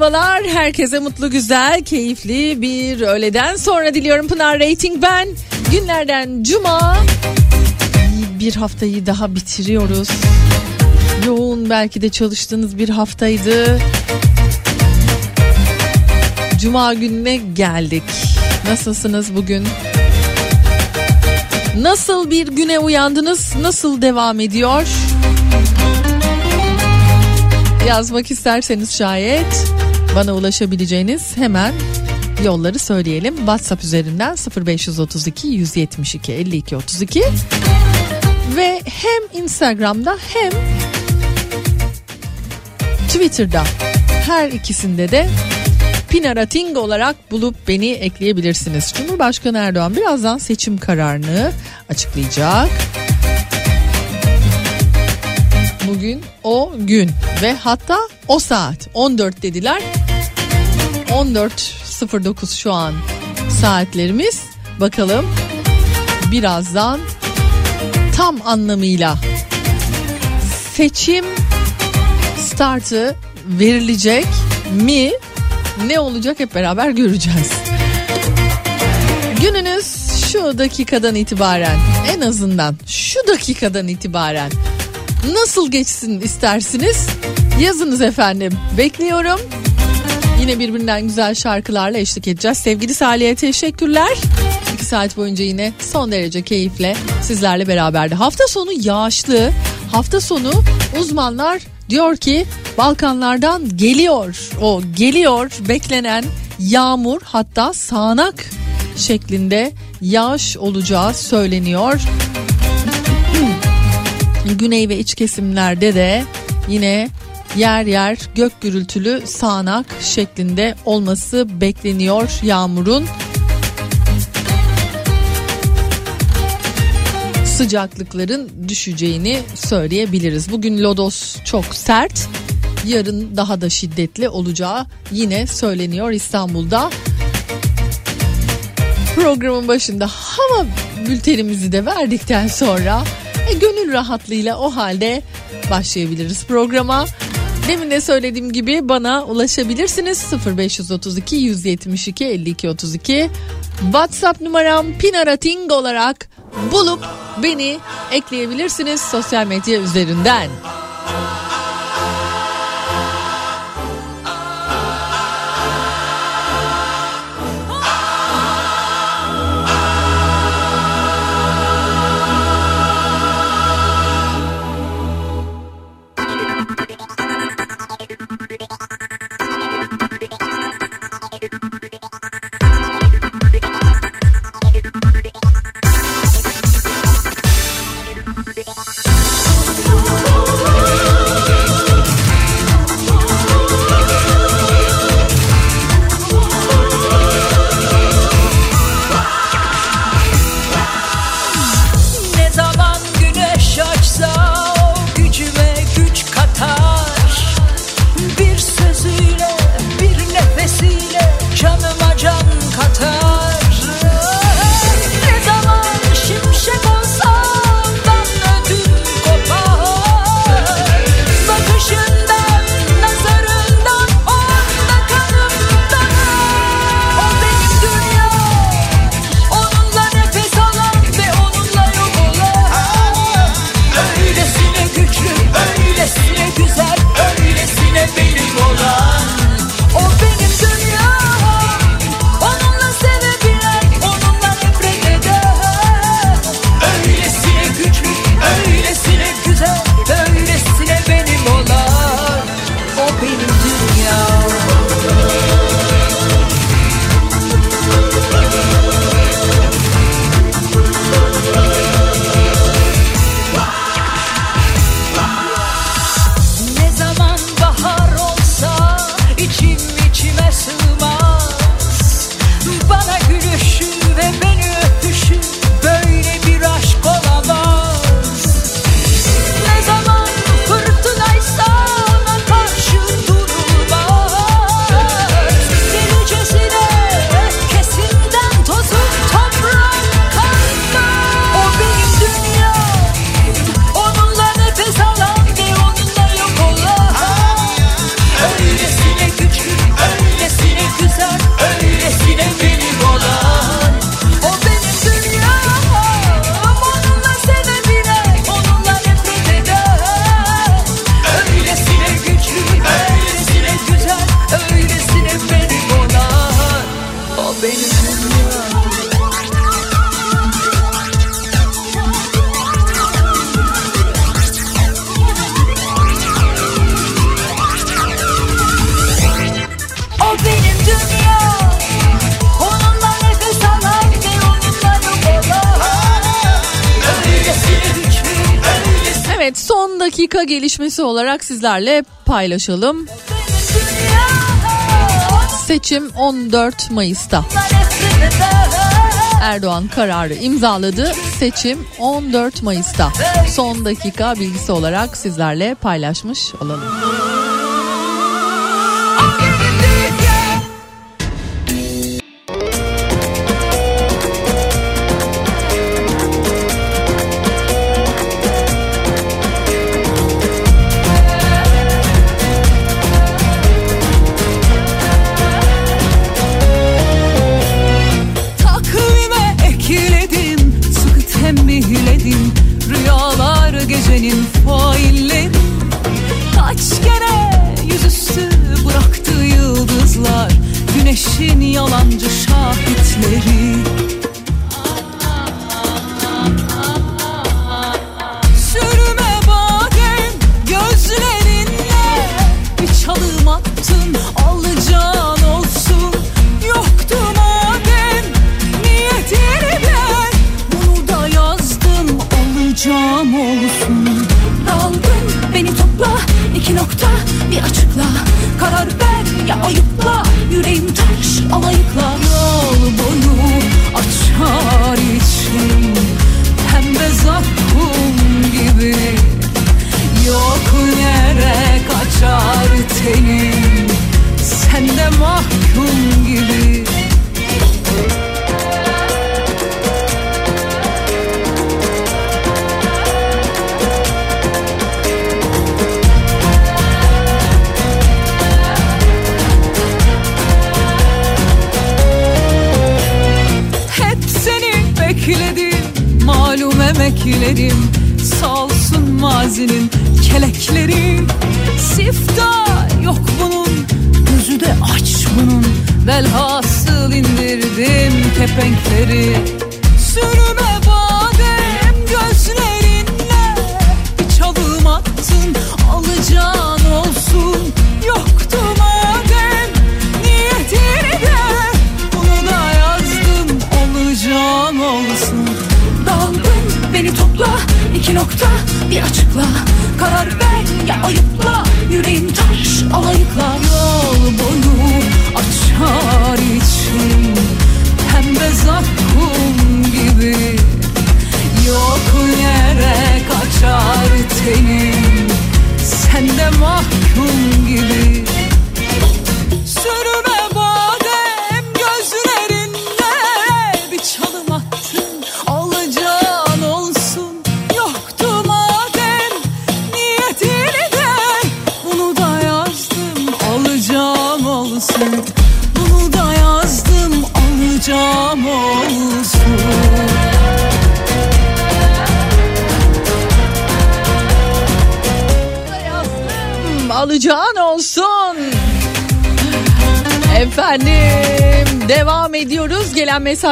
Merhabalar. Herkese mutlu, güzel, keyifli bir öğleden sonra diliyorum. Pınar Rating ben. Günlerden cuma. Bir haftayı daha bitiriyoruz. Yoğun belki de çalıştığınız bir haftaydı. Cuma gününe geldik. Nasılsınız bugün? Nasıl bir güne uyandınız? Nasıl devam ediyor? yazmak isterseniz şayet bana ulaşabileceğiniz hemen yolları söyleyelim. WhatsApp üzerinden 0532 172 52 32 ve hem Instagram'da hem Twitter'da her ikisinde de Pinarating olarak bulup beni ekleyebilirsiniz. Cumhurbaşkanı Erdoğan birazdan seçim kararını açıklayacak. Bugün o gün ve hatta o saat 14 dediler. 14.09 şu an saatlerimiz. Bakalım birazdan tam anlamıyla seçim startı verilecek mi? ne olacak hep beraber göreceğiz. Gününüz şu dakikadan itibaren en azından şu dakikadan itibaren nasıl geçsin istersiniz? Yazınız efendim. Bekliyorum. Yine birbirinden güzel şarkılarla eşlik edeceğiz. Sevgili Salih'e teşekkürler. 2 saat boyunca yine son derece keyifle sizlerle beraberdi. Hafta sonu yağışlı. Hafta sonu uzmanlar diyor ki Balkanlardan geliyor. O geliyor beklenen yağmur hatta sağanak şeklinde yağış olacağı söyleniyor. Güney ve iç kesimlerde de yine yer yer gök gürültülü sağanak şeklinde olması bekleniyor yağmurun. Sıcaklıkların düşeceğini söyleyebiliriz. Bugün lodos çok sert. Yarın daha da şiddetli olacağı yine söyleniyor İstanbul'da. Programın başında hava bültenimizi de verdikten sonra e, gönül rahatlığıyla o halde başlayabiliriz programa. Demin de söylediğim gibi bana ulaşabilirsiniz 0532 172 52 32 WhatsApp numaram Pinarating olarak bulup beni ekleyebilirsiniz sosyal medya üzerinden. Olarak sizlerle paylaşalım. Seçim 14 Mayıs'ta. Erdoğan kararı imzaladı. Seçim 14 Mayıs'ta. Son dakika bilgisi olarak sizlerle paylaşmış olalım.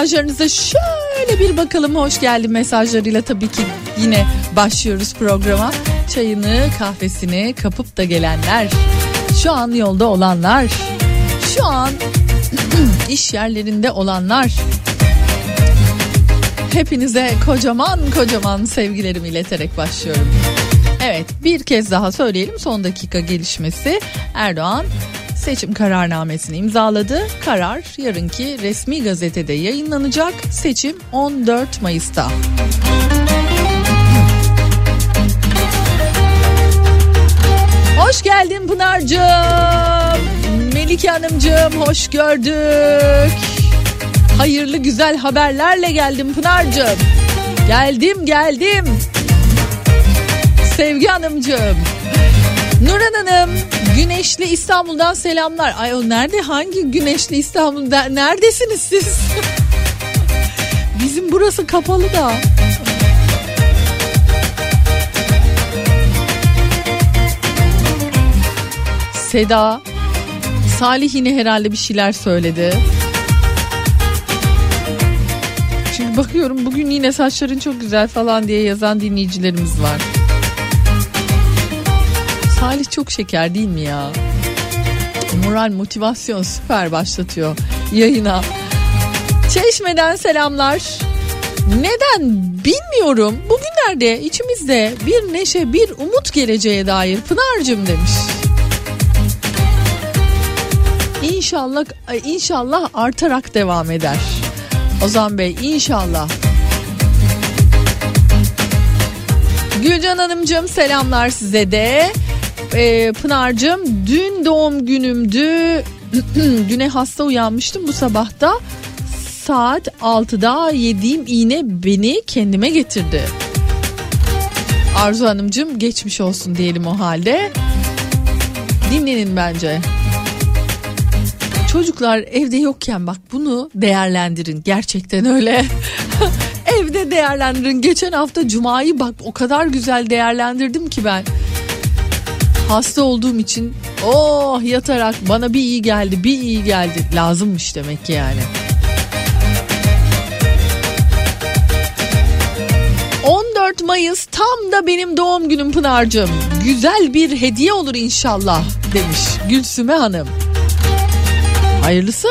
Mesajlarınıza şöyle bir bakalım. Hoş geldin mesajlarıyla tabii ki yine başlıyoruz programa. Çayını kahvesini kapıp da gelenler. Şu an yolda olanlar. Şu an iş yerlerinde olanlar. Hepinize kocaman kocaman sevgilerimi ileterek başlıyorum. Evet bir kez daha söyleyelim son dakika gelişmesi. Erdoğan seçim kararnamesini imzaladı. Karar yarınki resmi gazetede yayınlanacak. Seçim 14 Mayıs'ta. Hoş geldin Pınar'cığım. Melike Hanımcığım hoş gördük. Hayırlı güzel haberlerle geldim Pınar'cığım. Geldim geldim. Sevgi Hanımcığım. Nurhan Hanım Güneşli İstanbul'dan selamlar. Ay o nerede hangi Güneşli İstanbul'da neredesiniz siz? Bizim burası kapalı da. Seda Salih yine herhalde bir şeyler söyledi. Çünkü bakıyorum bugün yine saçların çok güzel falan diye yazan dinleyicilerimiz var. Salih çok şeker değil mi ya? Moral motivasyon süper başlatıyor yayına. Çeşmeden selamlar. Neden bilmiyorum. Bugünlerde içimizde bir neşe, bir umut geleceğe dair Pınar'cığım demiş. İnşallah inşallah artarak devam eder. Ozan Bey inşallah. Gülcan Hanımcığım selamlar size de. Ee, Pınar'cığım dün doğum günümdü. Düne hasta uyanmıştım bu sabahta. Saat 6'da yediğim iğne beni kendime getirdi. Arzu Hanımcığım geçmiş olsun diyelim o halde. Dinlenin bence. Çocuklar evde yokken bak bunu değerlendirin. Gerçekten öyle. evde değerlendirin. Geçen hafta cumayı bak o kadar güzel değerlendirdim ki ben. Hasta olduğum için oh yatarak bana bir iyi geldi bir iyi geldi lazımmış demek ki yani. 14 Mayıs tam da benim doğum günüm Pınar'cığım. Güzel bir hediye olur inşallah demiş Gülsüme Hanım. Hayırlısı.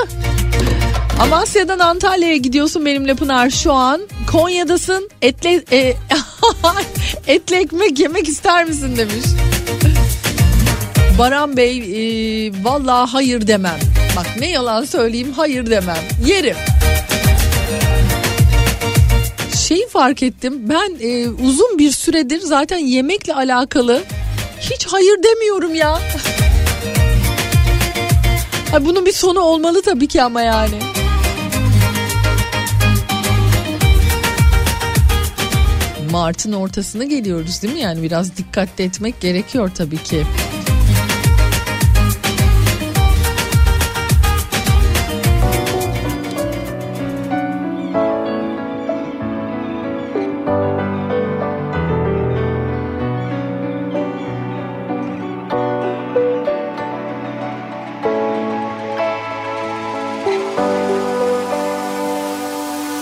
Amasya'dan Antalya'ya gidiyorsun benimle Pınar şu an. Konya'dasın. Etle, e, etli ekmek yemek ister misin demiş. Baran Bey e, vallahi hayır demem. Bak ne yalan söyleyeyim hayır demem. Yerim. Şeyi fark ettim ben e, uzun bir süredir zaten yemekle alakalı hiç hayır demiyorum ya. Ay bunun bir sonu olmalı tabii ki ama yani. Mart'ın ortasına geliyoruz değil mi? Yani biraz dikkatli etmek gerekiyor tabii ki.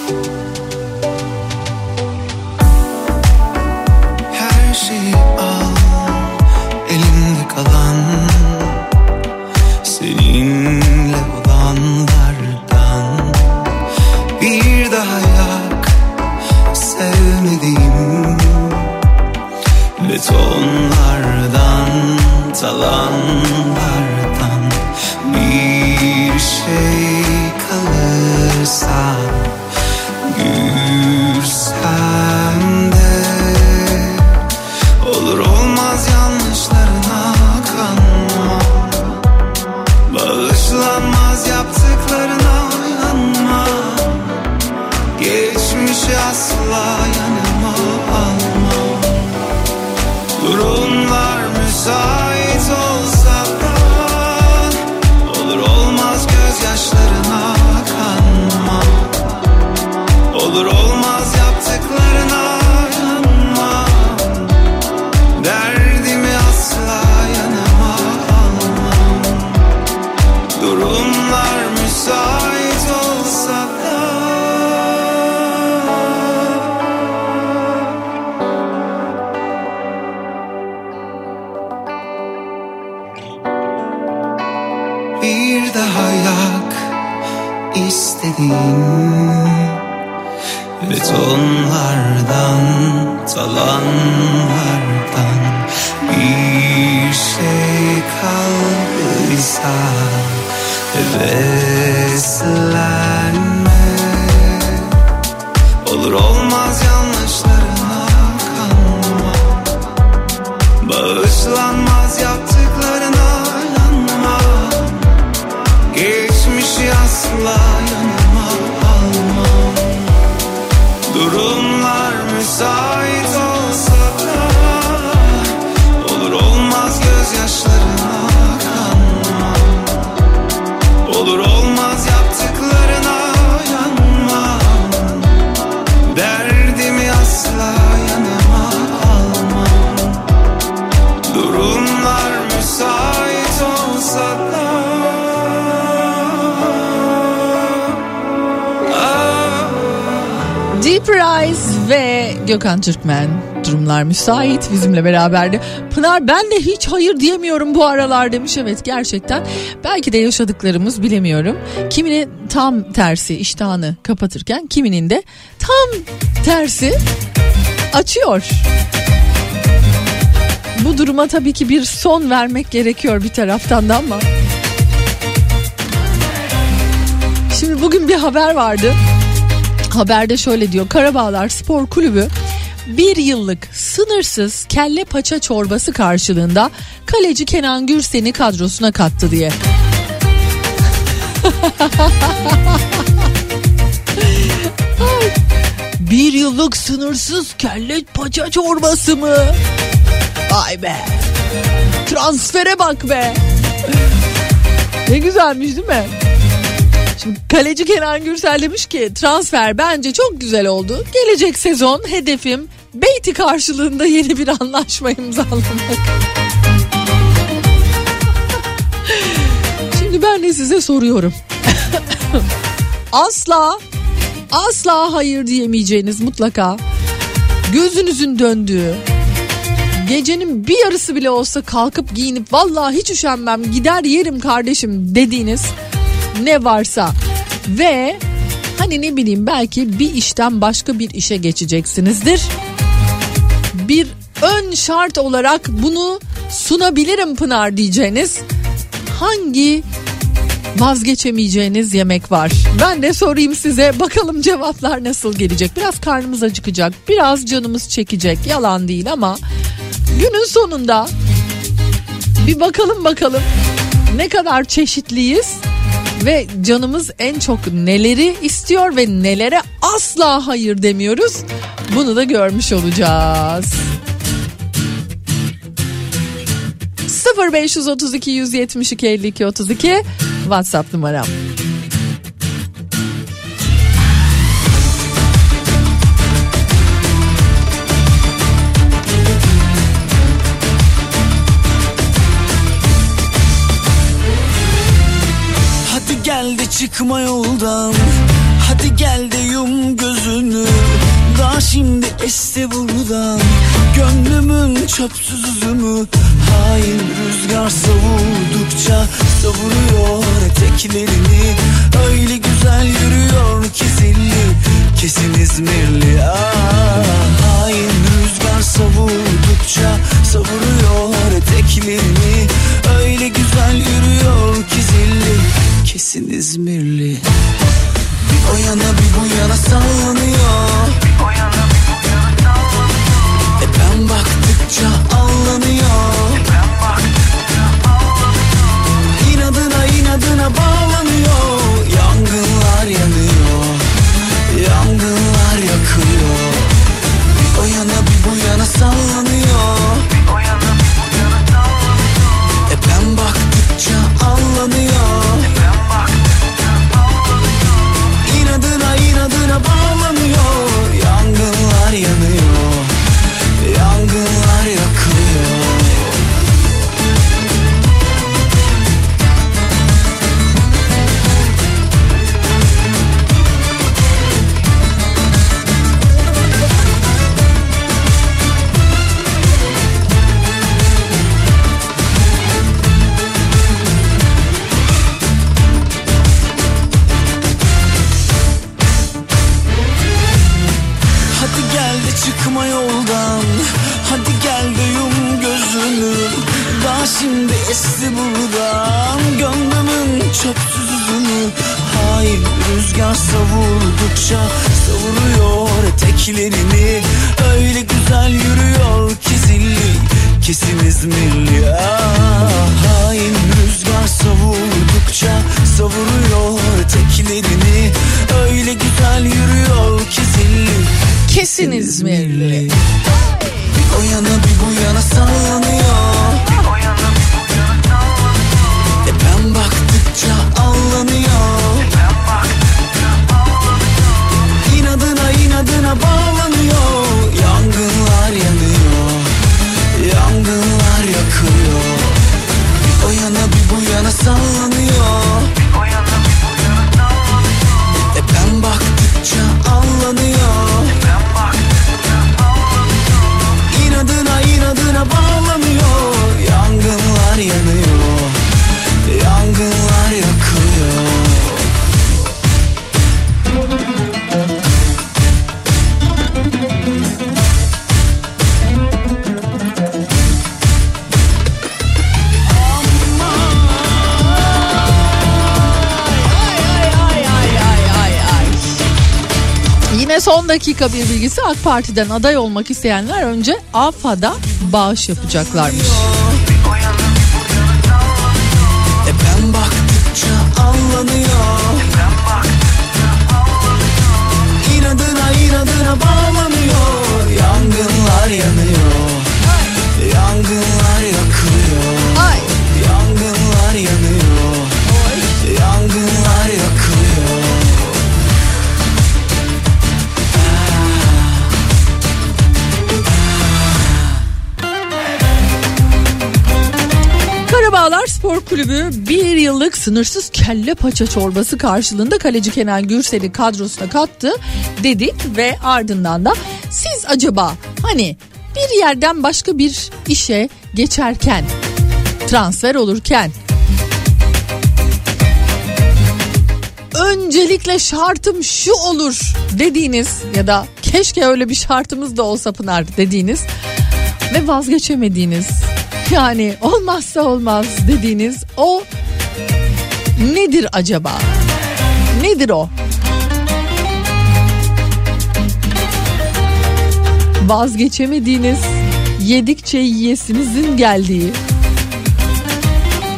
Her Türkmen durumlar müsait bizimle beraberdi. Pınar ben de hiç hayır diyemiyorum bu aralar demiş. Evet gerçekten belki de yaşadıklarımız bilemiyorum. Kiminin tam tersi iştahını kapatırken kiminin de tam tersi açıyor. Bu duruma tabii ki bir son vermek gerekiyor bir taraftan da ama. Şimdi bugün bir haber vardı. Haberde şöyle diyor. Karabağlar Spor Kulübü bir yıllık sınırsız kelle paça çorbası karşılığında kaleci Kenan Gürsen'i kadrosuna kattı diye. Bir yıllık sınırsız kelle paça çorbası mı? Vay be. Transfere bak be. Ne güzelmiş değil mi? Kaleci Kenan Gürsel demiş ki transfer bence çok güzel oldu. Gelecek sezon hedefim Beyti karşılığında yeni bir anlaşma imzalamak. Şimdi ben de size soruyorum. asla asla hayır diyemeyeceğiniz mutlaka gözünüzün döndüğü gecenin bir yarısı bile olsa kalkıp giyinip vallahi hiç üşenmem gider yerim kardeşim dediğiniz ne varsa ve hani ne bileyim belki bir işten başka bir işe geçeceksinizdir. Bir ön şart olarak bunu sunabilirim Pınar diyeceğiniz hangi vazgeçemeyeceğiniz yemek var? Ben de sorayım size bakalım cevaplar nasıl gelecek. Biraz karnımız acıkacak, biraz canımız çekecek. Yalan değil ama günün sonunda bir bakalım bakalım ne kadar çeşitliyiz ve canımız en çok neleri istiyor ve nelere asla hayır demiyoruz. Bunu da görmüş olacağız. 0532 172 52 32 WhatsApp numaram. Çıkma yoldan. Hadi gel de yum gözünü. Daha şimdi esti buradan. Gönlümün çöpsüz üzümü. Hain rüzgar savurdukça Savuruyor eteklerini. Öyle güzel yürüyor ki zilli. Kesin İzmirli. Ah, Hain rüzgar savurdukça Savuruyor eteklerini. Öyle güzel yürüyor ki zilli Kesin İzmirli. Bir o yana bir bu yana sallanıyor şimdi esti buradan Gönlümün çöpsüz üzümü Hain rüzgar savurdukça Savuruyor eteklerini Öyle güzel yürüyor ki zilli Kesin İzmirli. Ah, Hain rüzgar savurdukça Savuruyor eteklerini Öyle güzel yürüyor ki zilli Kesin İzmirli. Bir o yana bir bu yana sallanıyor dakika bir bilgisi. AK Parti'den aday olmak isteyenler önce AFA'da bağış yapacaklarmış. E ben baktıkça anlanıyor İnadına inadına bağlanıyor. Yangınlar yanıyor. Yangınlar Karabağlar Spor Kulübü bir yıllık sınırsız kelle paça çorbası karşılığında kaleci Kenan Gürsel'i kadrosuna kattı dedik ve ardından da siz acaba hani bir yerden başka bir işe geçerken transfer olurken öncelikle şartım şu olur dediğiniz ya da keşke öyle bir şartımız da olsa Pınar dediğiniz ve vazgeçemediğiniz yani olmazsa olmaz dediğiniz o nedir acaba? Nedir o? Vazgeçemediğiniz yedikçe yiyesinizin geldiği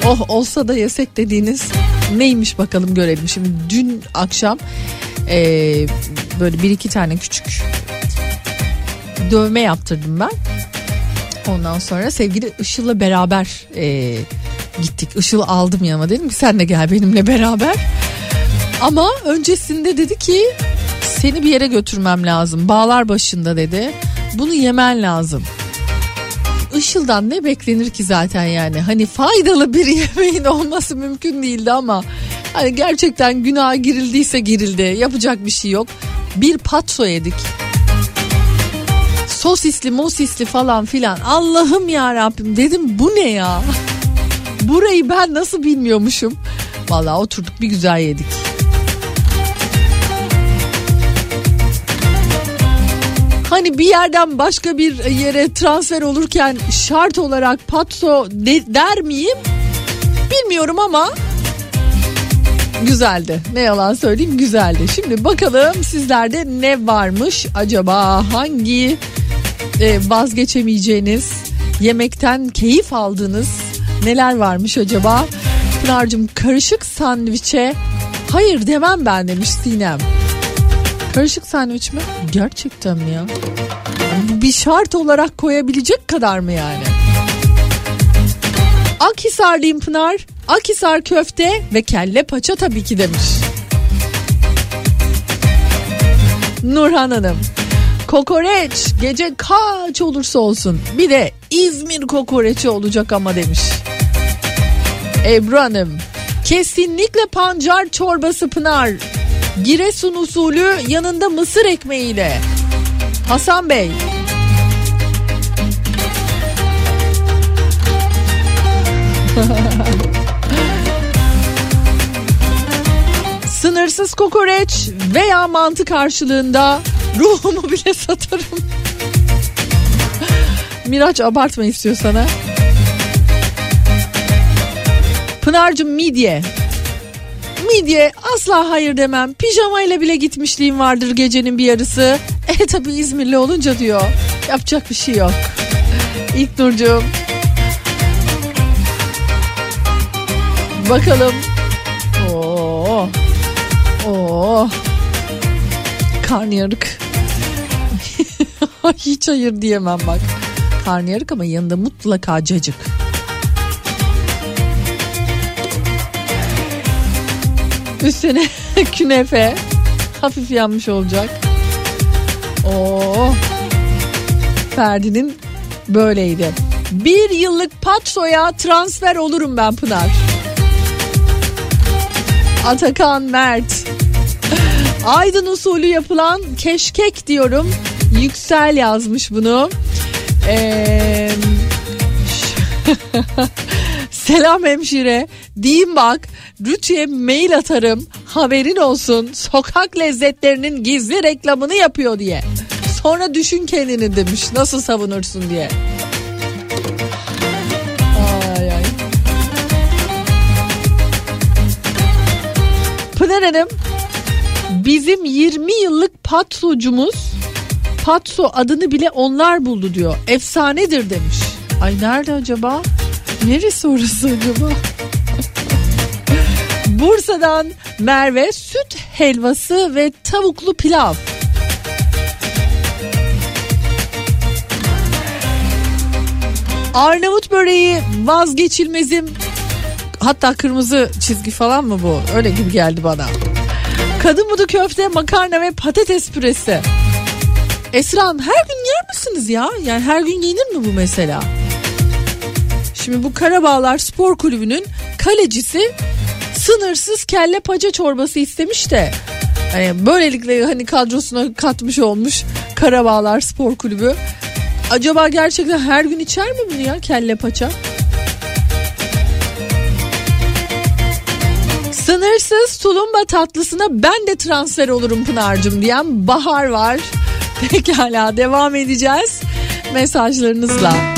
oh olsa da yesek dediğiniz neymiş bakalım görelim. Şimdi dün akşam eee, böyle bir iki tane küçük dövme yaptırdım ben. Ondan sonra sevgili Işıl'la beraber eee, gittik. Işıl aldım yanıma dedim ki sen de gel benimle beraber. Ama öncesinde dedi ki seni bir yere götürmem lazım. Bağlar başında dedi. Bunu yemen lazım. Işıl'dan ne beklenir ki zaten yani hani faydalı bir yemeğin olması mümkün değildi ama hani gerçekten günaha girildiyse girildi yapacak bir şey yok. Bir patso yedik. Sosisli mosisli falan filan Allah'ım ya Rabbim dedim bu ne ya? Burayı ben nasıl bilmiyormuşum. Vallahi oturduk bir güzel yedik. Hani bir yerden başka bir yere transfer olurken şart olarak patso de- der miyim? Bilmiyorum ama güzeldi. Ne yalan söyleyeyim güzeldi. Şimdi bakalım sizlerde ne varmış acaba? Hangi vazgeçemeyeceğiniz, yemekten keyif aldığınız neler varmış acaba? Pınar'cığım karışık sandviçe hayır demem ben demiş Sinem. Karışık sandviç mi? Gerçekten mi ya? Bir şart olarak koyabilecek kadar mı yani? Akhisarlıyım Pınar. Akhisar köfte ve kelle paça tabii ki demiş. Nurhan Hanım. Kokoreç gece kaç olursa olsun bir de İzmir kokoreçi olacak ama demiş. Ebru Hanım. Kesinlikle pancar çorbası Pınar. Giresun usulü yanında mısır ekmeğiyle. Hasan Bey. Sınırsız kokoreç veya mantı karşılığında ruhumu bile satarım. Miraç abartma istiyorsan ha. Pınar'cığım midye. Midye asla hayır demem. Pijamayla bile gitmişliğim vardır gecenin bir yarısı. E tabi İzmirli olunca diyor. Yapacak bir şey yok. İlk Nurcuğum. Bakalım. Oo. Oo. Karnıyarık. Hiç hayır diyemem bak. Karnıyarık ama yanında mutlaka cacık. Üstüne künefe. Hafif yanmış olacak. Oo. Ferdi'nin böyleydi. Bir yıllık patsoya transfer olurum ben Pınar. Atakan Mert. Aydın usulü yapılan keşkek diyorum. Yüksel yazmış bunu. Ee, Selam hemşire. Diyeyim bak Rütü'ye mail atarım. Haberin olsun. Sokak lezzetlerinin gizli reklamını yapıyor diye. Sonra düşün kendini demiş. Nasıl savunursun diye. Ay ay. Pınar Hanım bizim 20 yıllık patsocumuz patso adını bile onlar buldu diyor. Efsanedir demiş. Ay nerede acaba? Neresi orası acaba? Bursa'dan Merve süt helvası ve tavuklu pilav. Arnavut böreği vazgeçilmezim. Hatta kırmızı çizgi falan mı bu? Öyle gibi geldi bana. Kadın budu köfte, makarna ve patates püresi. Esra Hanım her gün yer misiniz ya? Yani her gün yenir mi bu mesela? Şimdi bu Karabağlar Spor Kulübü'nün kalecisi sınırsız kelle paça çorbası istemiş de yani böylelikle hani kadrosuna katmış olmuş Karabağlar Spor Kulübü. Acaba gerçekten her gün içer mi bunu ya kelle paça? Hırsız tulumba tatlısına ben de transfer olurum Pınar'cığım diyen Bahar var. Pekala devam edeceğiz mesajlarınızla.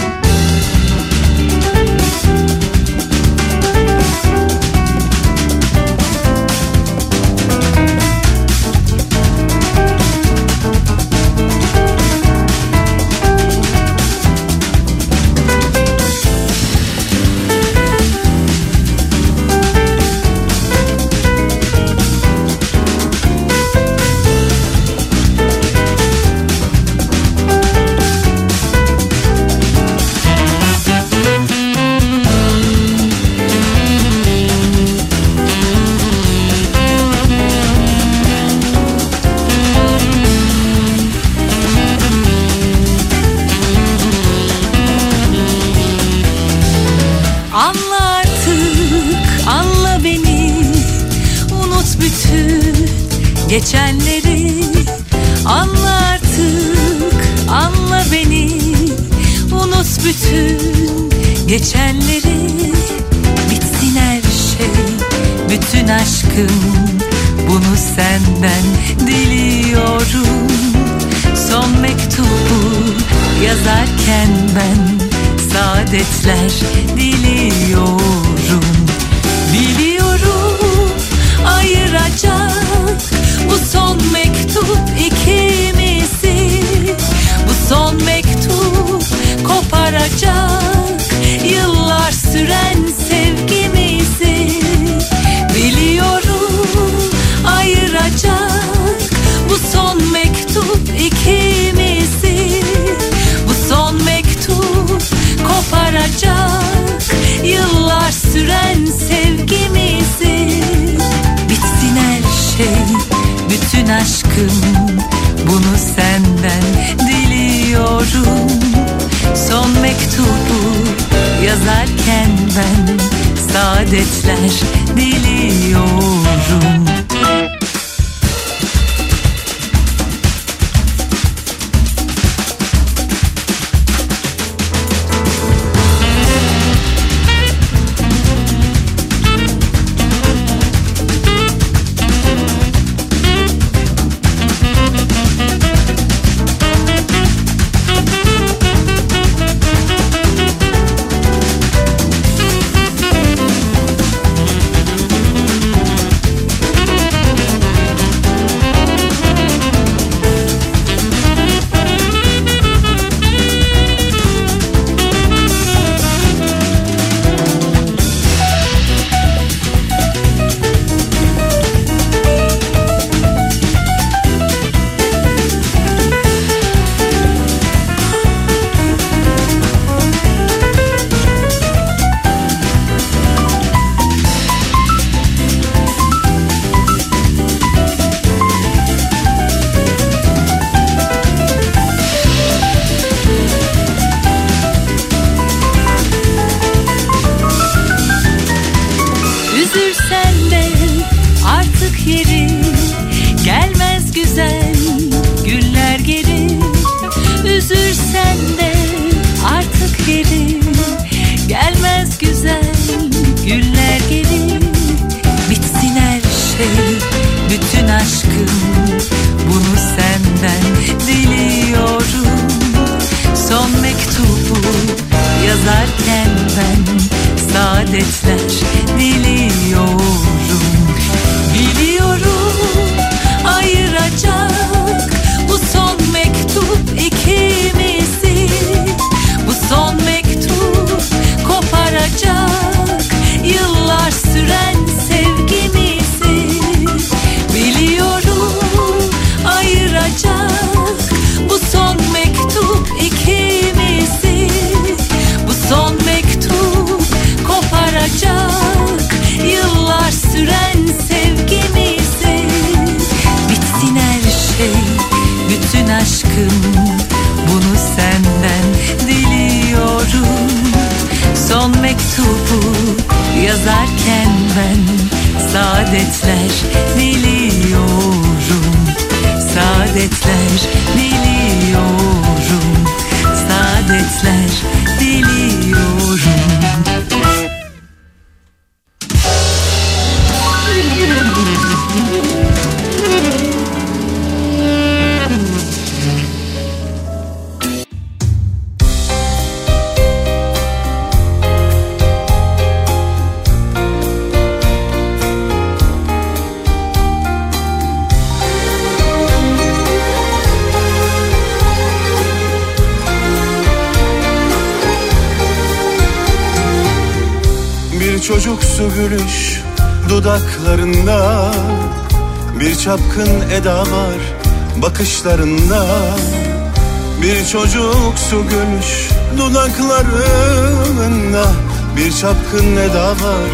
Bir çapkın eda var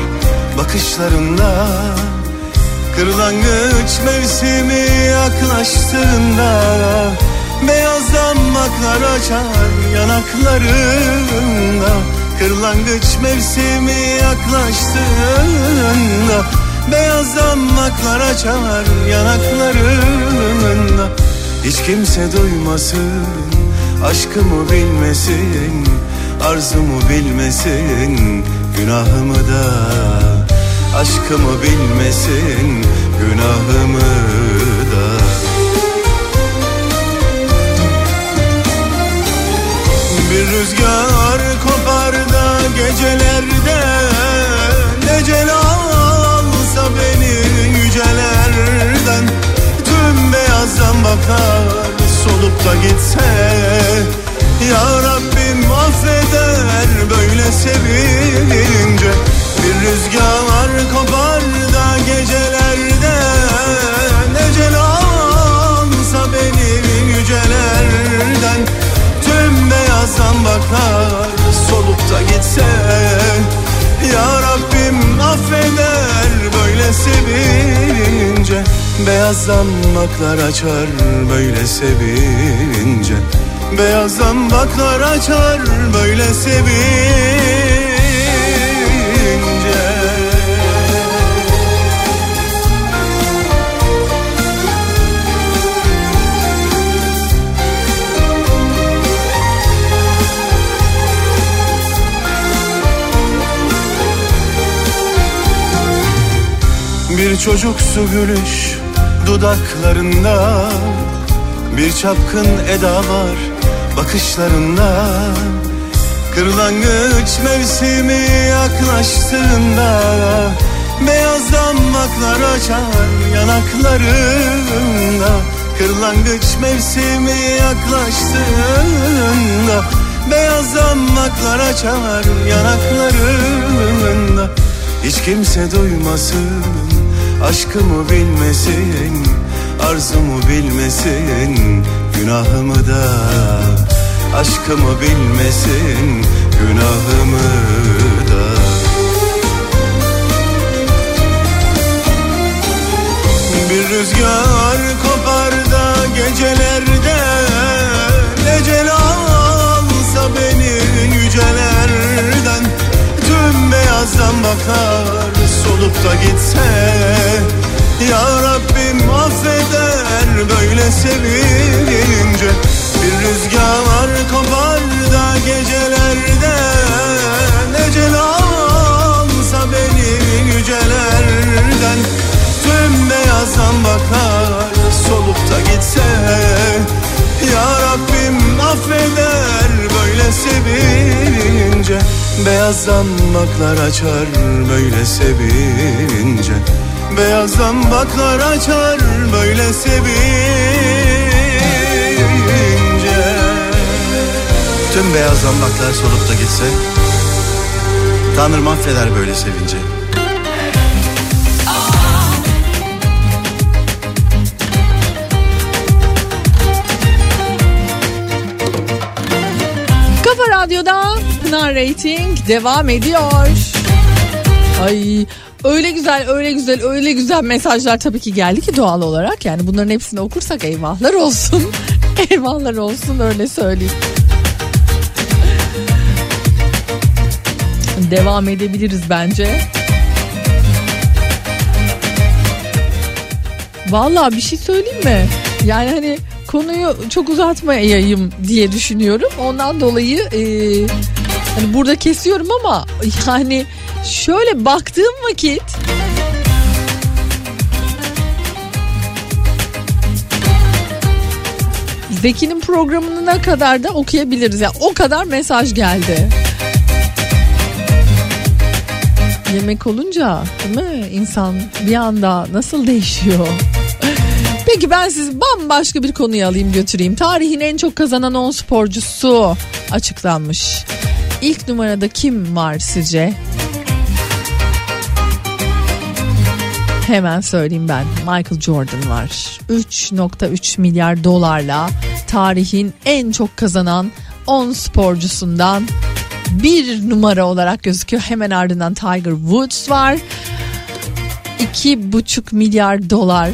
bakışlarında. Kırlangıç mevsimi yaklaştığında. Beyaz damaklar açar yanaklarında. Kırlangıç mevsimi yaklaştığında. Beyaz damaklar açar yanaklarında. Hiç kimse duymasın Aşkımı bilmesin Arzumu bilmesin Günahımı da Aşkımı bilmesin Günahımı da. Bir rüzgar kopar da gecelerde Necel alsa beni yücelerden. Tüm beyazdan bakar solup da gitse Ya Rabbim affeder böyle sevince Bir rüzgar kopar da gecelerde. Necel alsa beni yücelerden. Tüm beyazdan bakar solup da gitse. Ya Rabbim affeder böyle sevince Beyazdan baklar açar böyle sevince Beyazdan baklar açar böyle sevince. Bir çocuksu gülüş dudaklarında Bir çapkın eda var bakışlarında. Kırlangıç mevsimi yaklaştığında. Beyaz damaklar açar yanaklarında. Kırlangıç mevsimi yaklaştığında. Beyaz damaklar açar yanaklarında. Hiç kimse duymasın Aşkımı bilmesin Arzumu bilmesin Günahımı da Aşkımı bilmesin Günahımı da. Bir rüzgar kopar da gecelerde Necel alsa beni yücelerden. Tüm beyazdan bakar solup da gitse Ya Rabbim affeder böyle sevince Bir rüzgar kopar da gecelerde. Necel alsa beni yücelerden. Tüm beyazdan bakar solup da gitse. Ya Rabbim affeder böyle sevince Beyazdan baklar açar böyle sevince Beyazdan baklar açar böyle sevince Tüm beyaz zambaklar solup da gitse Tanrım affeder böyle sevince Kafa Radyo'da Pınar Rating devam ediyor. Ay öyle güzel öyle güzel öyle güzel mesajlar tabii ki geldi ki doğal olarak. Yani bunların hepsini okursak eyvahlar olsun. eyvahlar olsun öyle söyleyeyim. Devam edebiliriz bence. Vallahi bir şey söyleyeyim mi? Yani hani konuyu çok uzatmayayım diye düşünüyorum. Ondan dolayı e, hani burada kesiyorum ama yani şöyle baktığım vakit Zeki'nin programına kadar da okuyabiliriz. Yani o kadar mesaj geldi. Yemek olunca değil mi insan bir anda nasıl değişiyor? Peki ben sizi bambaşka bir konuya alayım götüreyim. Tarihin en çok kazanan 10 sporcusu açıklanmış. İlk numarada kim var sizce? Hemen söyleyeyim ben. Michael Jordan var. 3.3 milyar dolarla tarihin en çok kazanan 10 sporcusundan bir numara olarak gözüküyor. Hemen ardından Tiger Woods var. 2,5 milyar dolar.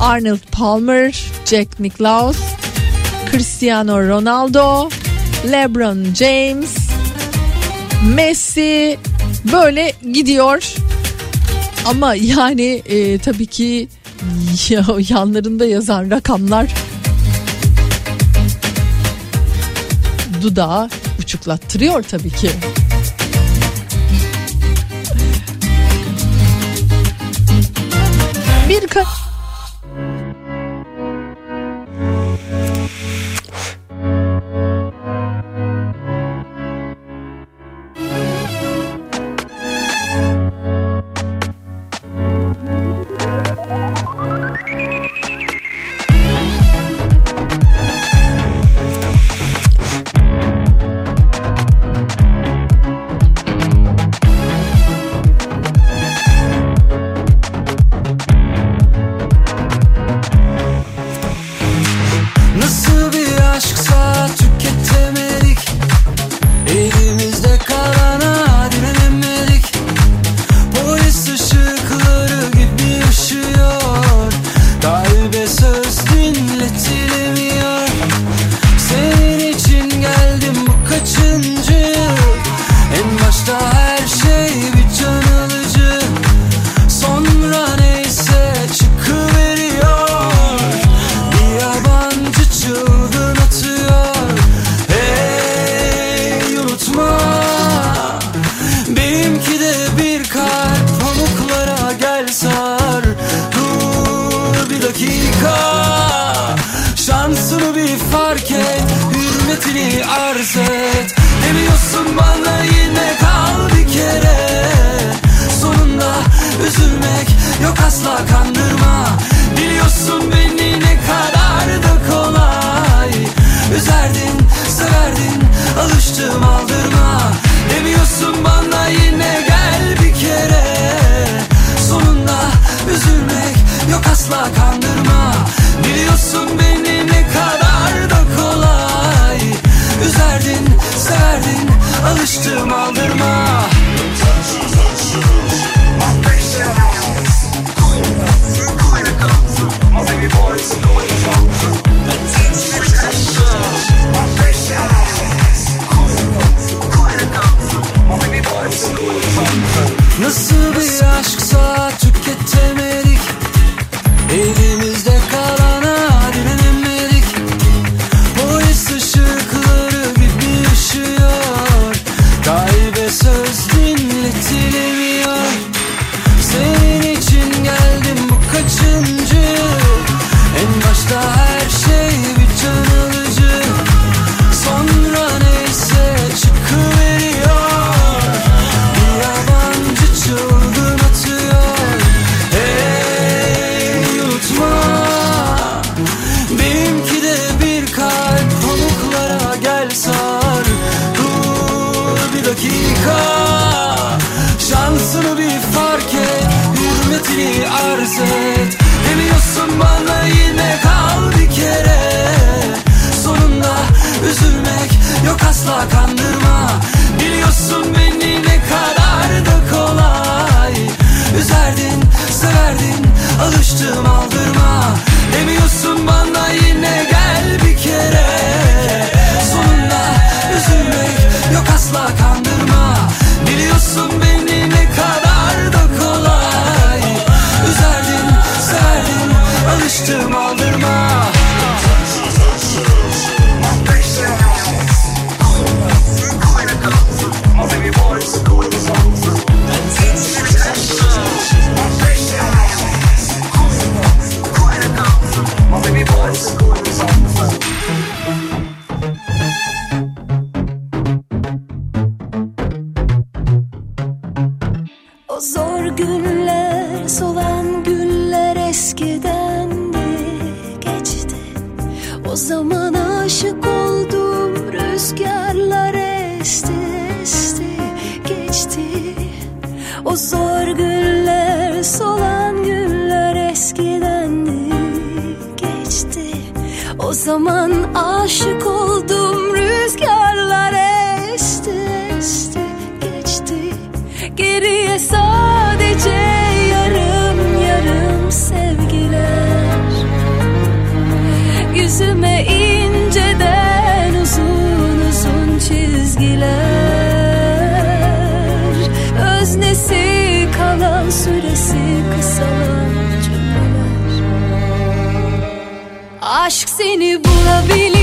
Arnold Palmer, Jack Nicklaus, Cristiano Ronaldo, LeBron James, Messi böyle gidiyor. Ama yani e, tabii ki ya, yanlarında yazan rakamlar dudağı uçuklattırıyor tabii ki. Dakika Şansını bir fark et Hürmetini arz et. Demiyorsun bana yine kal bir kere. Sonunda üzülmek yok asla kandırma. Biliyorsun beni ne kadar da kolay. Üzerdin, severdin, alıştım aldırma. Demiyorsun bana yine gel bir kere. Sonunda üzülmek yok asla kandırma Biliyorsun beni ne kadar da kolay. Üzerdin, severdin, alıştım aldırma. Nasıl seni bulabilirim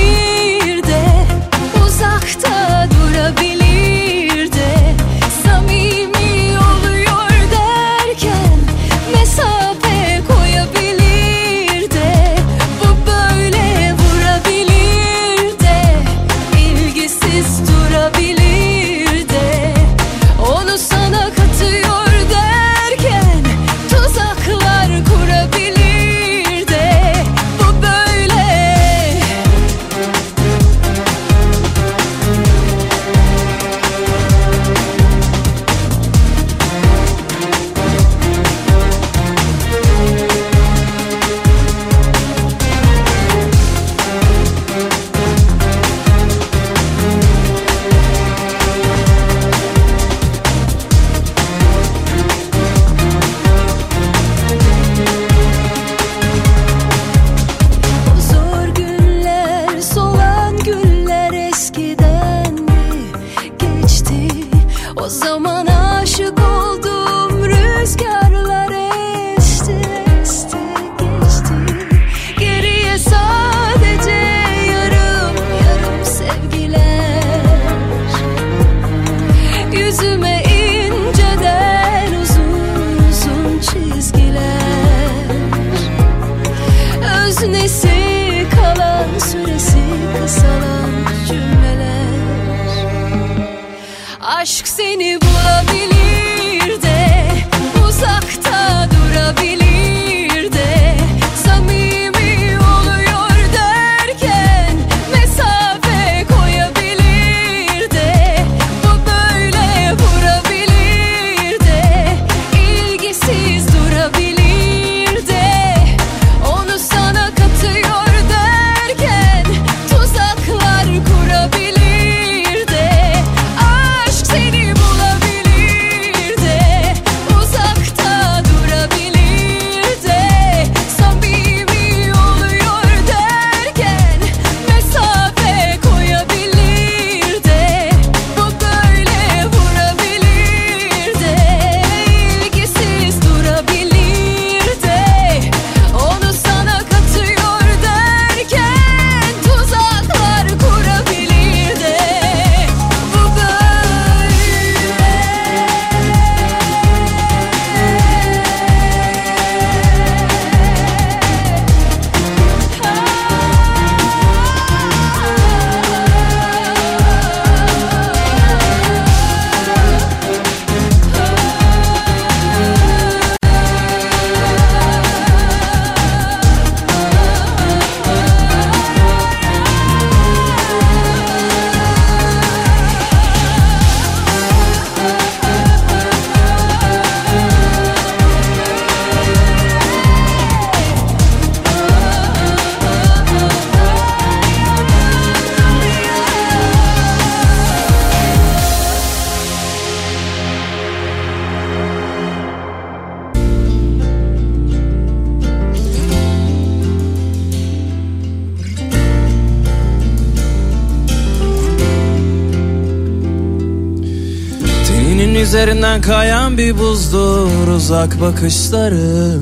Gözümden kayan bir buzdur uzak bakışların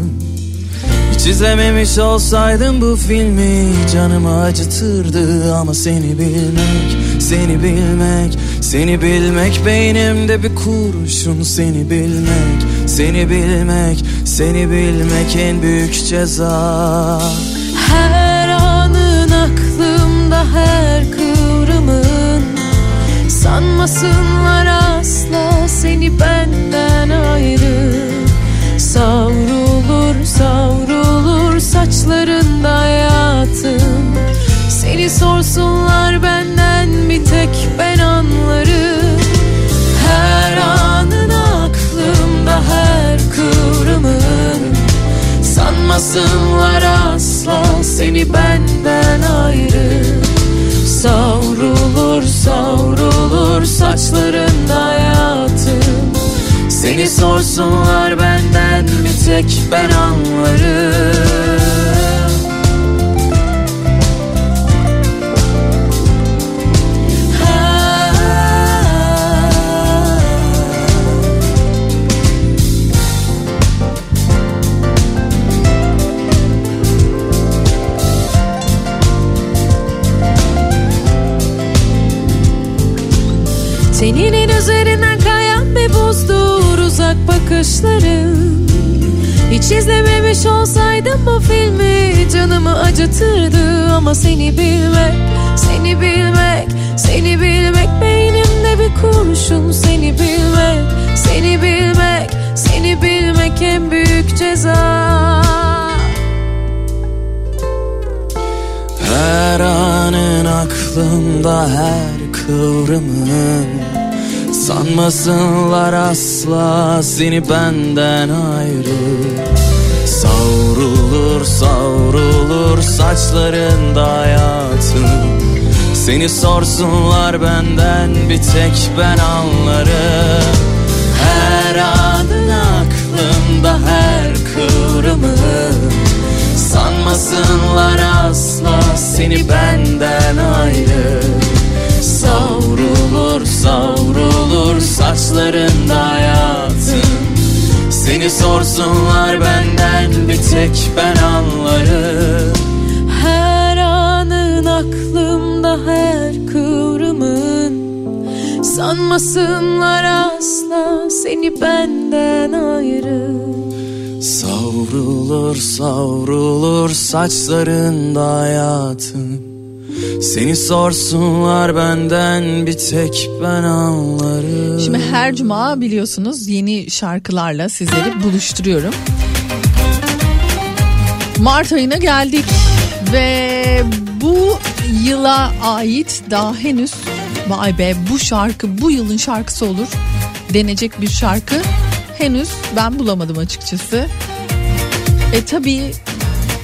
Hiç izlememiş olsaydım bu filmi canımı acıtırdı. Ama seni bilmek, seni bilmek, seni bilmek Beynimde bir kurşun. Seni bilmek, seni bilmek, seni bilmek en büyük ceza. Her anın aklımda her kıvrımın. Sanmasınlar seni benden ayrı. Savrulur savrulur saçlarında hayatım. Seni sorsunlar benden bir tek ben anlarım. Her anın aklımda her kıvrımın. Sanmasınlar asla seni benden ayrı. Savrulur savrulur saçlarında hayatım. Seni sorsunlar benden bir tek ben anlarım. Teninin üzerinden bakışların Hiç izlememiş olsaydım bu filmi canımı acıtırdı. Ama seni bilmek, seni bilmek, seni bilmek Beynimde bir kurşun. Seni bilmek, seni bilmek, seni bilmek en büyük ceza. Her anın aklımda her kıvrımın Sanmasınlar asla seni benden ayrı. Savrulur savrulur saçlarında hayatım. Seni sorsunlar benden bir tek ben anlarım. Her anın aklımda her kıvrımın Sanmasınlar asla seni benden ayrı Savrulur savrulur saçlarında hayatım Seni sorsunlar benden bir tek ben anlarım. Her anın aklımda her kıvrımın. Sanmasınlar asla seni benden ayrı. Savrulur savrulur saçlarında hayatım Seni sorsunlar benden bir tek ben anlarım Şimdi her cuma biliyorsunuz yeni şarkılarla sizleri buluşturuyorum. Mart ayına geldik ve bu yıla ait daha henüz vay be bu şarkı bu yılın şarkısı olur denecek bir şarkı henüz ben bulamadım açıkçası. E tabii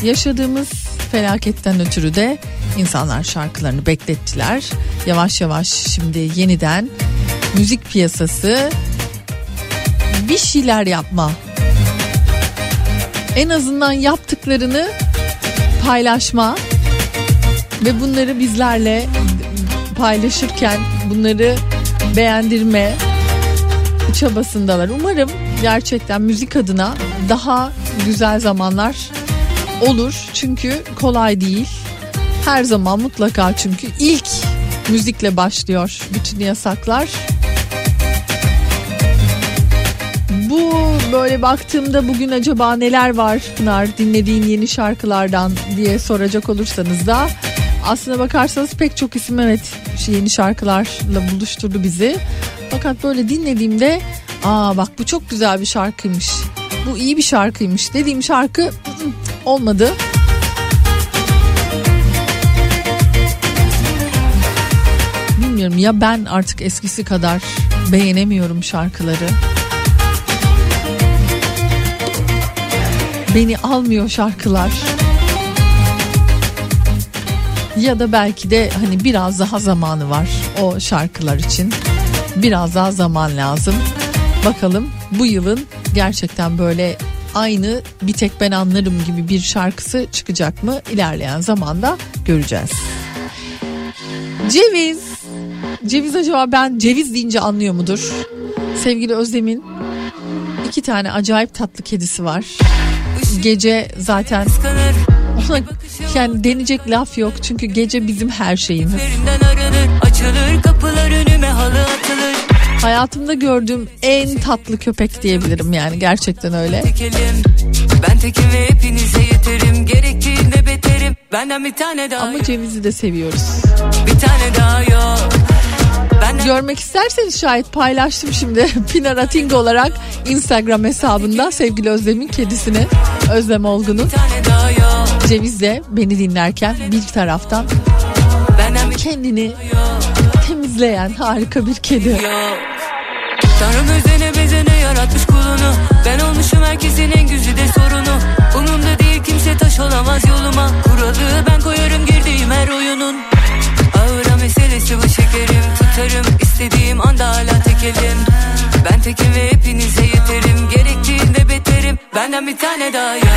yaşadığımız felaketten ötürü de insanlar şarkılarını beklettiler. Yavaş yavaş şimdi yeniden müzik piyasası bir şeyler yapma. En azından yaptıklarını paylaşma ve bunları bizlerle paylaşırken bunları beğendirme çabasındalar. Umarım gerçekten müzik adına daha güzel zamanlar olur. Çünkü kolay değil. Her zaman mutlaka çünkü ilk müzikle başlıyor bütün yasaklar. Bu böyle baktığımda bugün acaba neler var Pınar dinlediğin yeni şarkılardan diye soracak olursanız da aslına bakarsanız pek çok isim evet yeni şarkılarla buluşturdu bizi. Fakat böyle dinlediğimde aa bak bu çok güzel bir şarkıymış. Bu iyi bir şarkıymış dediğim şarkı olmadı. Bilmiyorum ya ben artık eskisi kadar beğenemiyorum şarkıları. Beni almıyor şarkılar. Ya da belki de hani biraz daha zamanı var o şarkılar için. Biraz daha zaman lazım. Bakalım bu yılın gerçekten böyle aynı bir tek ben anlarım gibi bir şarkısı çıkacak mı ilerleyen zamanda göreceğiz. Ceviz. Ceviz acaba ben ceviz deyince anlıyor mudur? Sevgili Özlem'in iki tane acayip tatlı kedisi var. Gece zaten ona yani denecek laf yok çünkü gece bizim her şeyimiz. Hayatımda gördüğüm en tatlı köpek diyebilirim yani gerçekten öyle. Ben tekim ve hepinize yeterim Gerektiğinde beterim benden bir tane daha Ama cevizi de seviyoruz. Bir tane daha yok Görmek isterseniz şayet paylaştım şimdi. Pinar Ating olarak Instagram hesabından sevgili Özlem'in kedisini Özlem Olgun'un cevizle beni dinlerken bir taraftan kendini temizleyen harika bir kedi. Tanrım özene bezene yaratmış kulunu. Ben olmuşum herkesin en güzide sorunu. Umumda değil kimse taş olamaz yoluma. Kuralı ben koyarım girdiğim her oyunun saçımı şekerim tutarım. İstediğim anda hala tekelim. Ben tekim ve hepinize yeterim. Gerektiğinde beterim. Benden bir tane daha yok.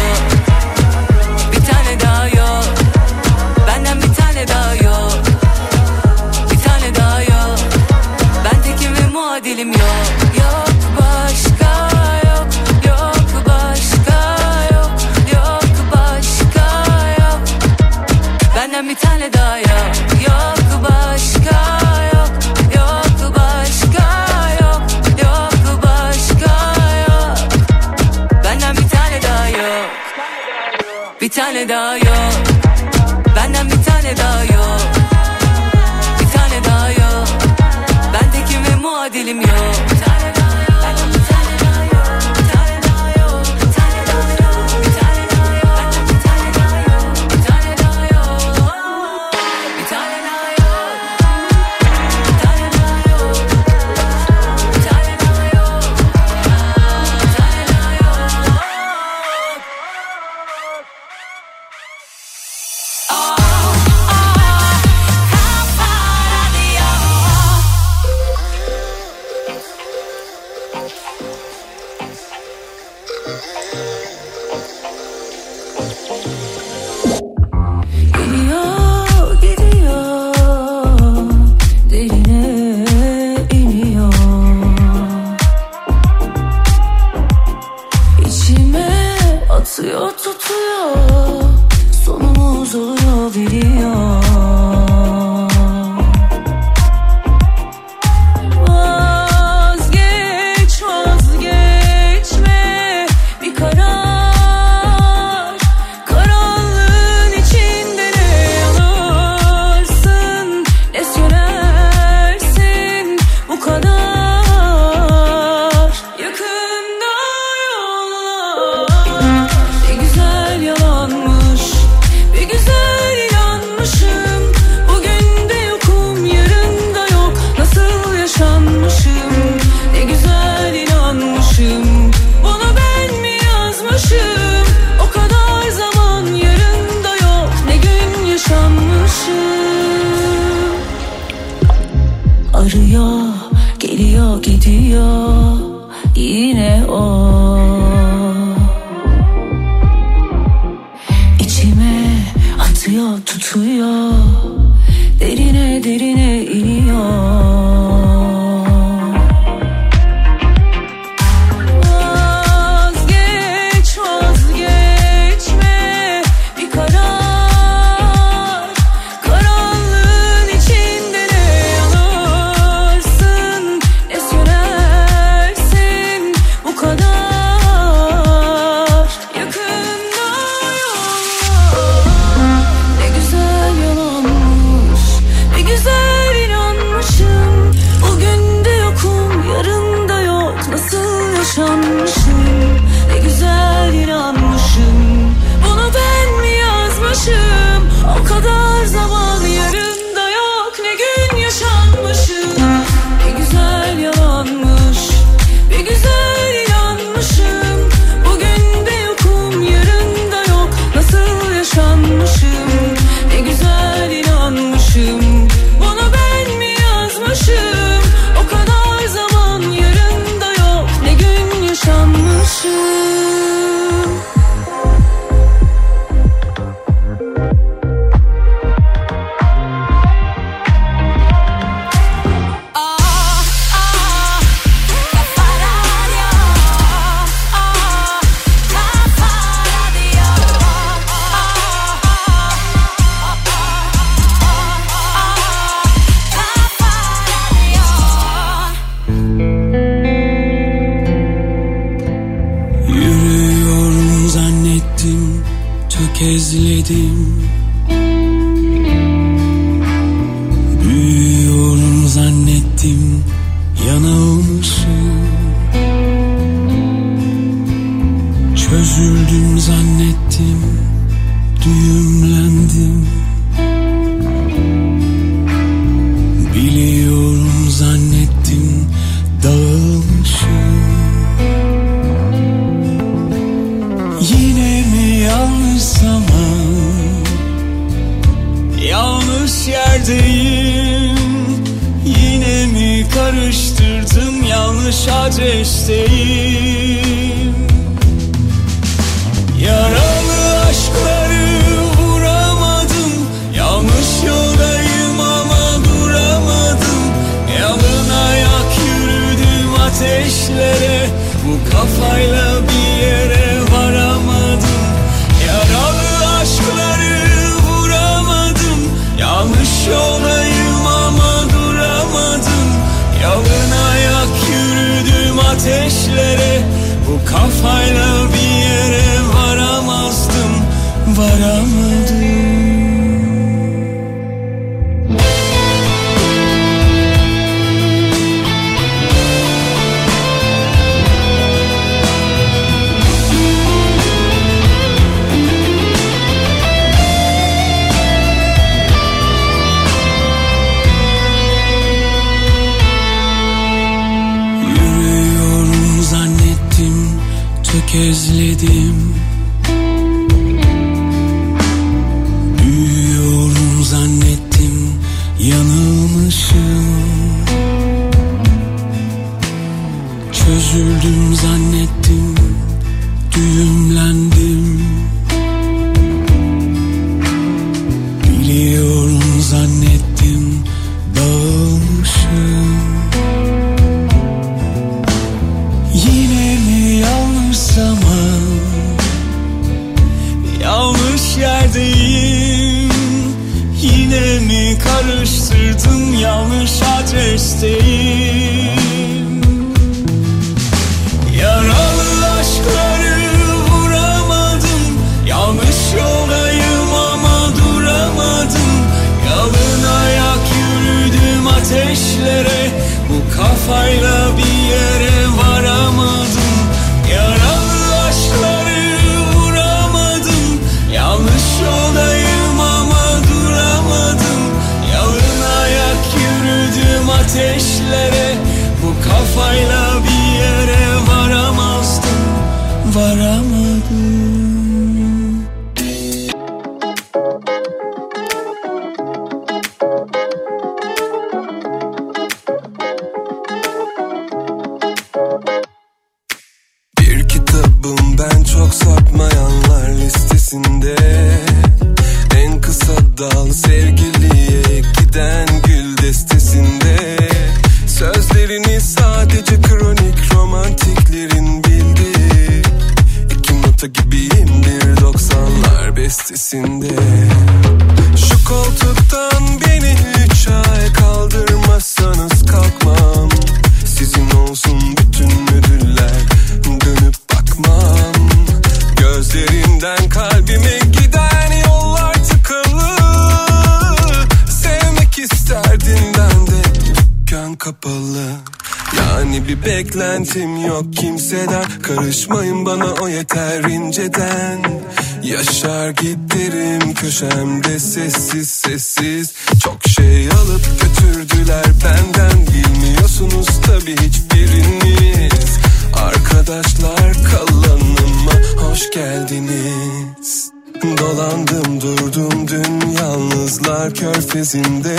Köşemde sessiz sessiz. Çok şey alıp götürdüler benden. Bilmiyorsunuz tabi hiçbiriniz. Arkadaşlar kalanıma hoş geldiniz. Dolandım durdum dün yalnızlar körfezinde.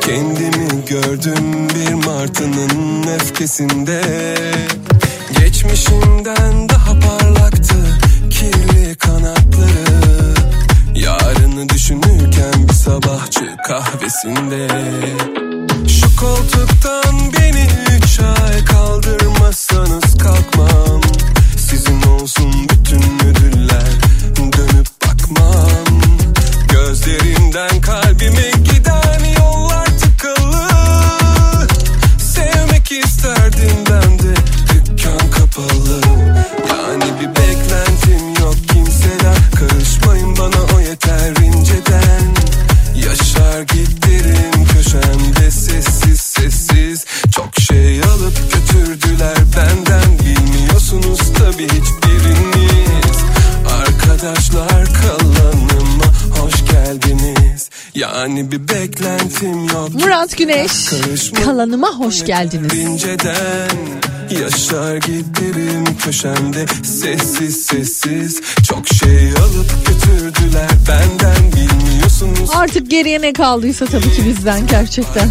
Kendimi gördüm bir martının öfkesinde hoş geldiniz. İnceden yaşar giderim köşemde sessiz sessiz Çok şey alıp götürdüler benden bilmiyorsunuz Artık geriye ne kaldıysa tabii ki bizden gerçekten.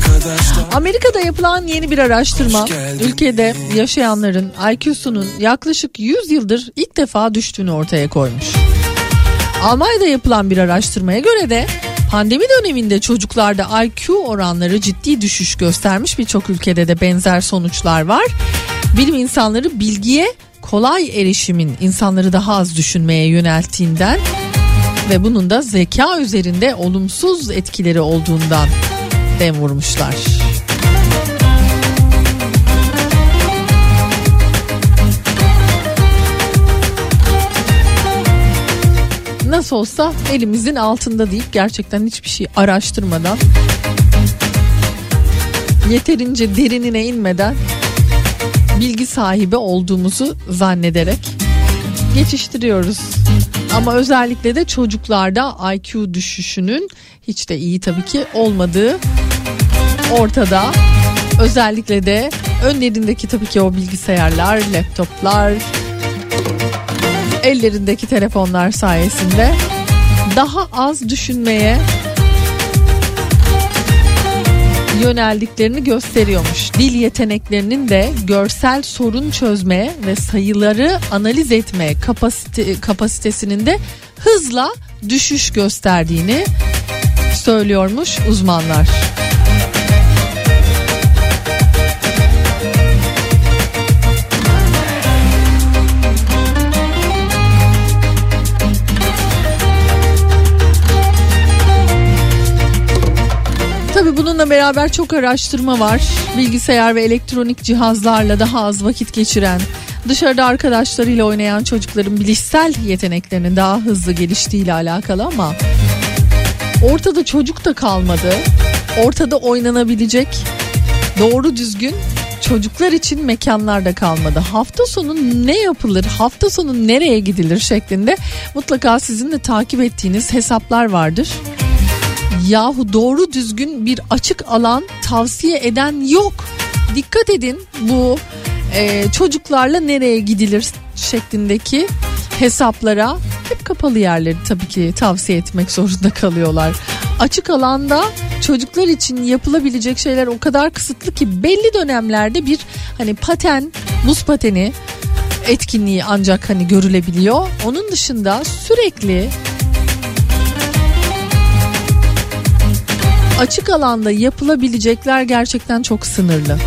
Amerika'da yapılan yeni bir araştırma ülkede yaşayanların IQ'sunun yaklaşık 100 yıldır ilk defa düştüğünü ortaya koymuş. Almanya'da yapılan bir araştırmaya göre de pandemi döneminde çocuklarda IQ oranları ciddi düşüş göstermiş. Birçok ülkede de benzer sonuçlar var. Bilim insanları bilgiye kolay erişimin insanları daha az düşünmeye yönelttiğinden ve bunun da zeka üzerinde olumsuz etkileri olduğundan dem vurmuşlar. Nasıl olsa elimizin altında deyip gerçekten hiçbir şey araştırmadan yeterince derinine inmeden bilgi sahibi olduğumuzu zannederek geçiştiriyoruz. Ama özellikle de çocuklarda IQ düşüşünün hiç de iyi tabii ki olmadığı ortada. Özellikle de önlerindeki tabii ki o bilgisayarlar, laptoplar, ellerindeki telefonlar sayesinde daha az düşünmeye yöneldiklerini gösteriyormuş. Dil yeteneklerinin de görsel sorun çözme ve sayıları analiz etme kapasite, kapasitesinin de hızla düşüş gösterdiğini söylüyormuş uzmanlar. Beraber çok araştırma var. Bilgisayar ve elektronik cihazlarla daha az vakit geçiren, dışarıda arkadaşlarıyla oynayan çocukların bilişsel yeteneklerinin daha hızlı geliştiği ile alakalı ama ortada çocuk da kalmadı. Ortada oynanabilecek doğru düzgün çocuklar için mekanlar da kalmadı. Hafta sonu ne yapılır, hafta sonu nereye gidilir şeklinde mutlaka sizin de takip ettiğiniz hesaplar vardır. Yahu doğru düzgün bir açık alan tavsiye eden yok. Dikkat edin bu e, çocuklarla nereye gidilir şeklindeki hesaplara hep kapalı yerleri tabii ki tavsiye etmek zorunda kalıyorlar. Açık alanda çocuklar için yapılabilecek şeyler o kadar kısıtlı ki belli dönemlerde bir hani paten, buz pateni etkinliği ancak hani görülebiliyor. Onun dışında sürekli açık alanda yapılabilecekler gerçekten çok sınırlı.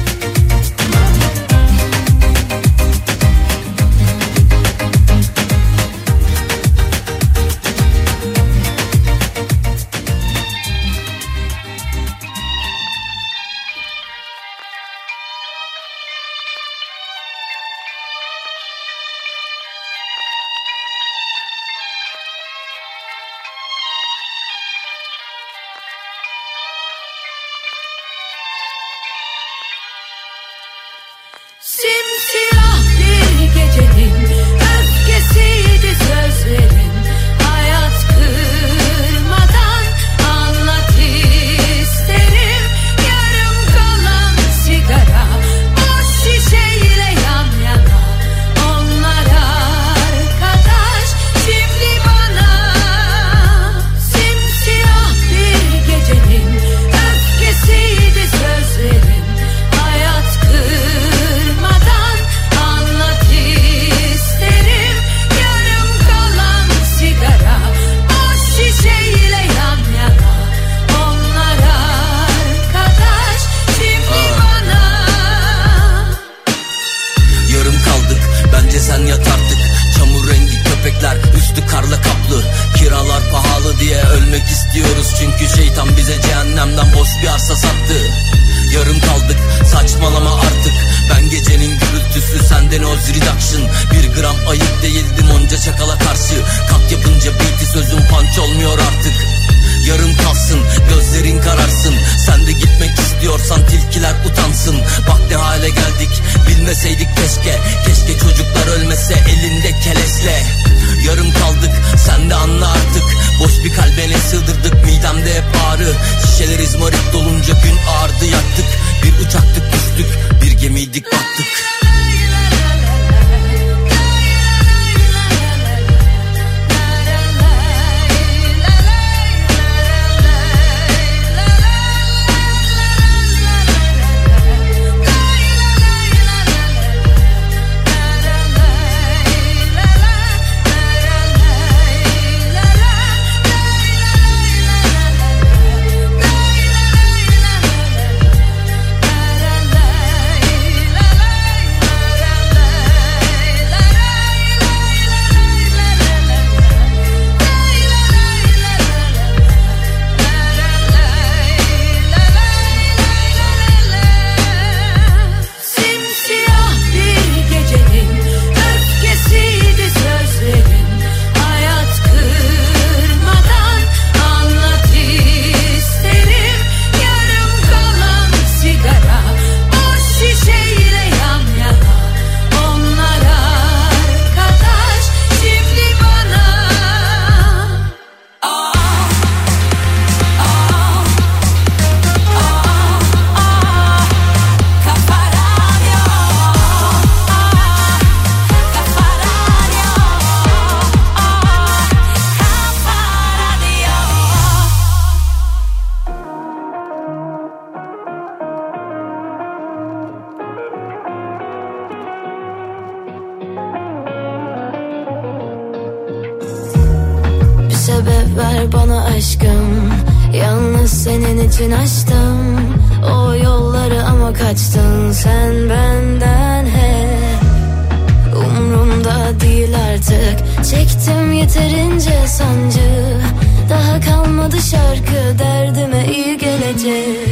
Derdime iyi gelecek.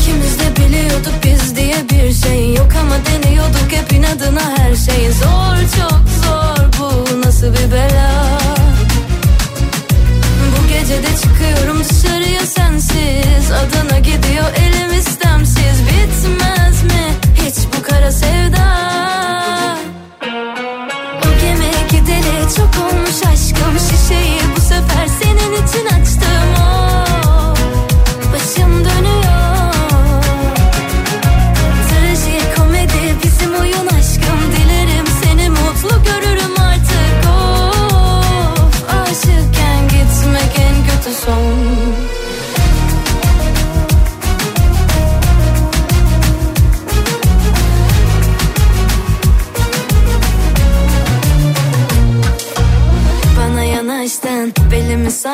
İkimiz de biliyorduk biz diye bir şey yok ama deniyorduk hep inadına her şey. Zor çok zor bu nasıl bir bela? Bu gece de çıkıyorum dışarıya sensiz. Adana gidiyor elim istemsiz. Bitmez mi hiç bu kara sevda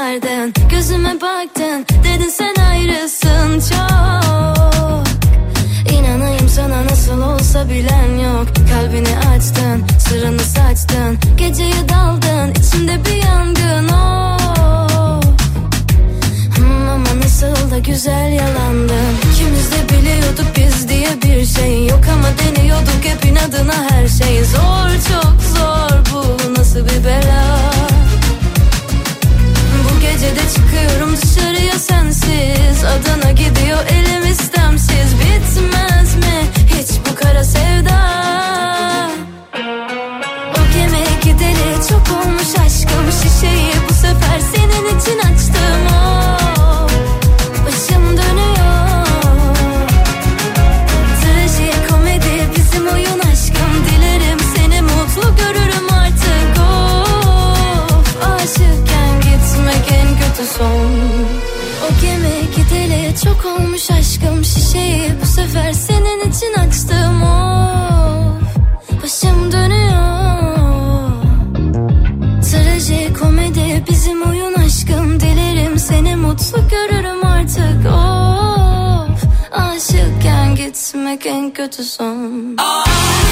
sardın Gözüme baktın, dedin sen ayrısın çok. İnanayım sana nasıl olsa bilen yok. Kalbini açtın, sırrını saçtın. Geceye daldın, içimde bir yangın oh. Hmm, Ama nasıl da güzel yalandın. İkimiz de biliyorduk biz diye bir şey yok. Ama deniyorduk hep inadına her şey. Zor çok zor bu nasıl bir bela de çıkıyorum dışarıya sensiz. Adana gidiyor elim istemsiz. Bitmez Şişeyi bu sefer senin için açtım Of başım dönüyor. Trajikomedi bizim oyun aşkım. Dilerim seni mutlu görürüm artık. Of aşıkken gitmek en kötü son. Kaçtıkça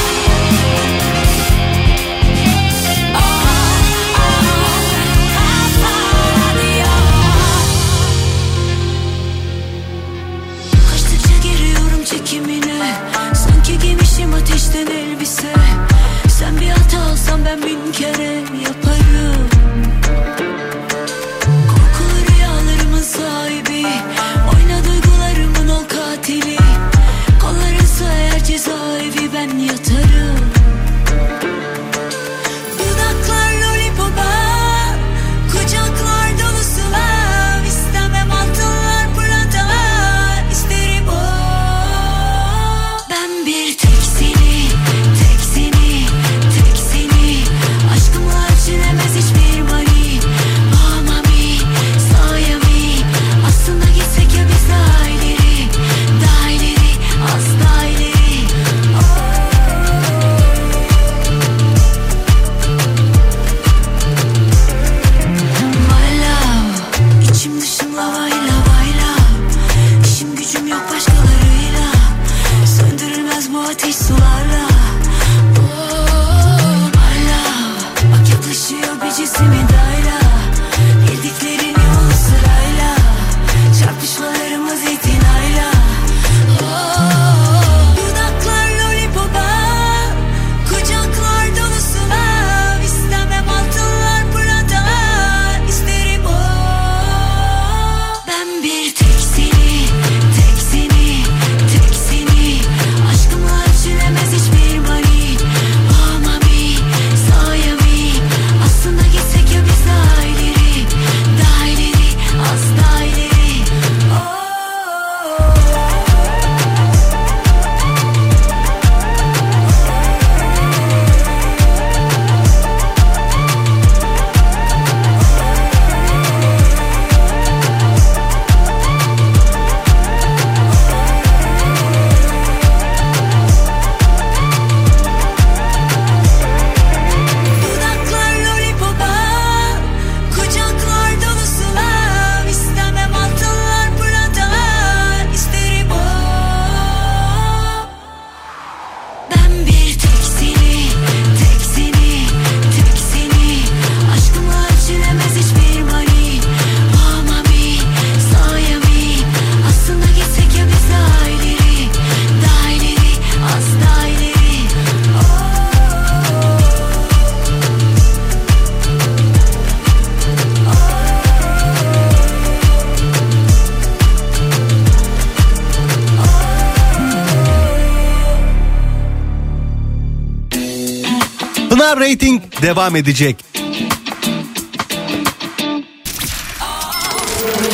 devam edecek.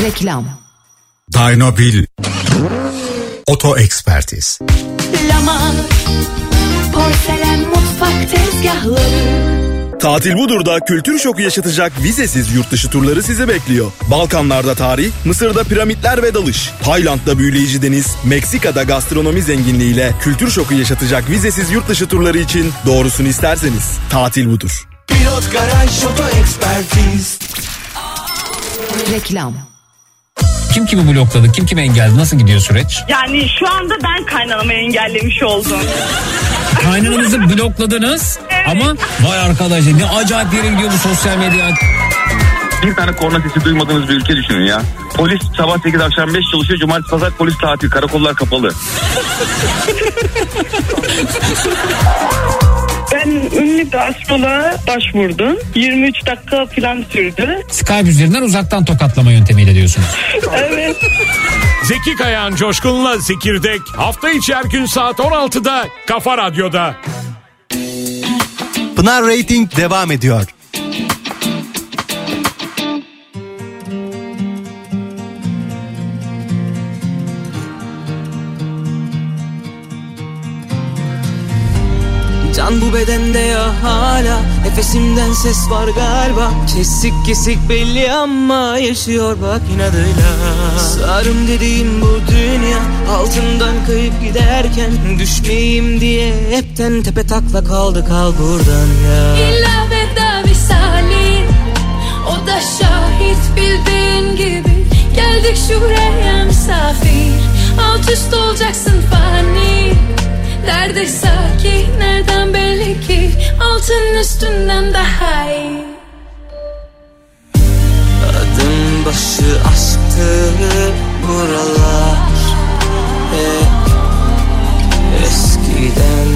Reklam. Dynobil Oto Ekspertiz Lamar Porselen mutfak tezgahları Tatil Budur'da kültür şoku yaşatacak vizesiz yurt dışı turları sizi bekliyor. Balkanlarda tarih, Mısır'da piramitler ve dalış, Tayland'da büyüleyici deniz, Meksika'da gastronomi zenginliğiyle kültür şoku yaşatacak vizesiz yurt dışı turları için doğrusunu isterseniz Tatil Budur. Pilot Garaj Oto Ekspertiz Reklam. Kim kimi blokladı, kim kimi engelledi, nasıl gidiyor süreç? Yani şu anda ben kaynanamı engellemiş oldum. Kaynananızı blokladınız ama vay arkadaş ne acayip yere gidiyor bu sosyal medya. Bir tane korna sesi duymadığınız bir ülke düşünün ya. Polis sabah 8 akşam 5 çalışıyor. Cumartesi pazar polis tatil. Karakollar kapalı. Ben ünlü bir astroloğa başvurdum. 23 dakika falan sürdü. Skype üzerinden uzaktan tokatlama yöntemiyle diyorsunuz. evet. Zeki Kayan Coşkun'la Zekirdek hafta içi her gün saat 16'da Kafa Radyo'da. Pınar Rating devam ediyor. Can bu bedende ya hala. Nefesimden ses var galiba. Kesik kesik belli ama yaşıyor bak inadıyla. Sarım dediğim bu dünya Altından kayıp giderken Düşmeyeyim diye hepten tepe takla kaldı. Kal buradan ya. İlla veda visalin O da şahit bildiğin gibi. Geldik şuraya misafir Alt üst olacaksın fani Nerede sakin nereden belli ki? Altın üstünden daha iyi. Adım başı aşktı buralar. Hep eskiden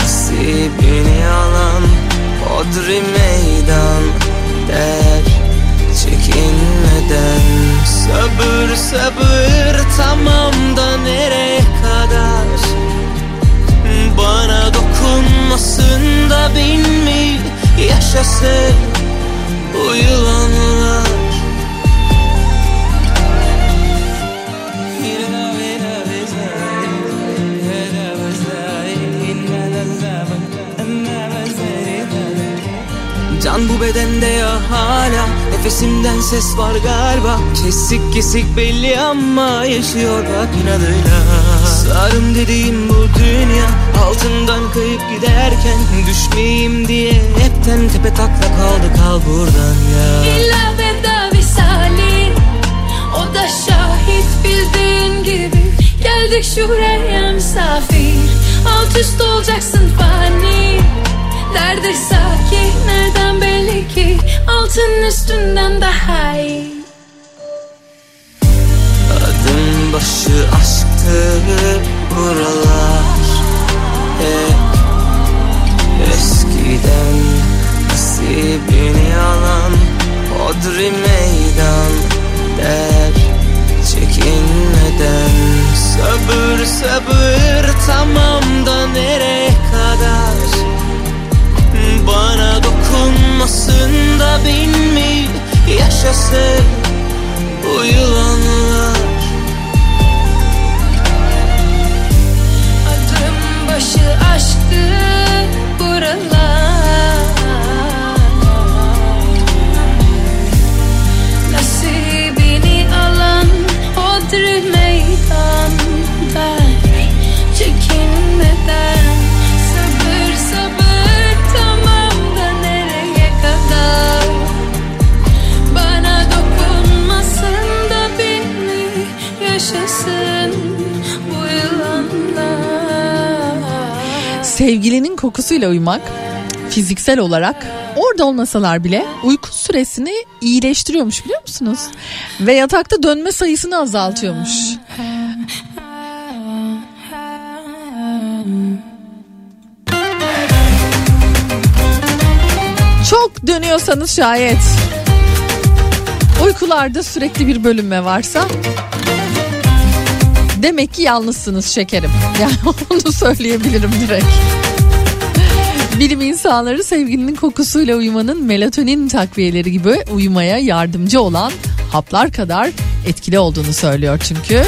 nasibini alan Hodri meydan der çekinmeden. Sabır sabır tamam da nereye kadar dokunmasın da bin mi yaşasın bu yılanlar. Can bu bedende ya hala. Nefesimden ses var galiba. Kesik kesik belli ama Yaşıyor bak inadıyla Sarım dediğim bu dünya Altından kayıp giderken Düşmeyeyim diye Hepten tepe takla kaldı. Kal buradan ya. İlla veda visalin O da şahit bildiğin gibi. Geldik şuraya misafir Alt üst olacaksın fani. Nerede sakin nereden belli ki? Altın üstünden daha iyi aşktı buralar. Hep eskiden nasibini alan Hodri meydan der çekinmeden. Sabır sabır tamam da nereye kadar? Bana dokunmasın da bin mi yaşasın bu yılanlar başı aşktı buralar Sevgilinin kokusuyla uyumak fiziksel olarak orada olmasalar bile uyku süresini iyileştiriyormuş biliyor musunuz? Ve yatakta dönme sayısını azaltıyormuş. Çok dönüyorsanız şayet uykularda sürekli bir bölünme varsa demek ki yalnızsınız şekerim. Yani onu söyleyebilirim direkt. Bilim insanları sevgilinin kokusuyla uyumanın melatonin takviyeleri gibi uyumaya yardımcı olan haplar kadar etkili olduğunu söylüyor çünkü.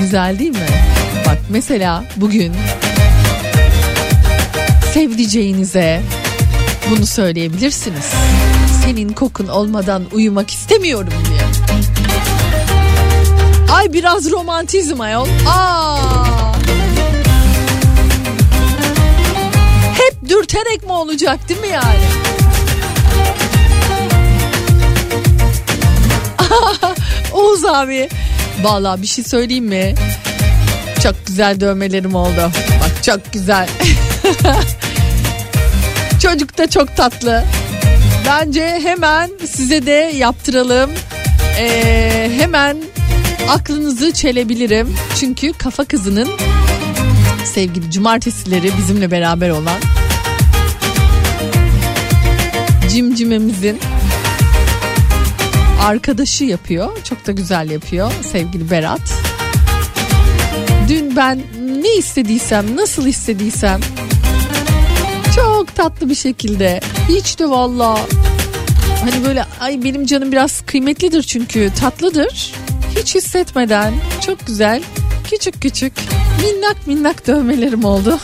Güzel değil mi? Bak mesela bugün sevdiceğinize bunu söyleyebilirsiniz. Senin kokun olmadan uyumak istemiyorum diye. Ay biraz romantizm ayol. Aa. Dürterek mi olacak değil mi yani? Oğuz abi. Vallahi bir şey söyleyeyim mi? Çok güzel dövmelerim oldu. Bak çok güzel. Çocuk da çok tatlı. Bence hemen size de yaptıralım. Ee, hemen aklınızı çelebilirim. Çünkü Kafa Kızı'nın sevgili cumartesileri bizimle beraber olan cimcimemizin arkadaşı yapıyor. Çok da güzel yapıyor sevgili Berat. Dün ben ne istediysem, nasıl istediysem çok tatlı bir şekilde hiç de valla hani böyle ay benim canım biraz kıymetlidir çünkü tatlıdır. Hiç hissetmeden çok güzel küçük küçük minnak minnak dövmelerim oldu.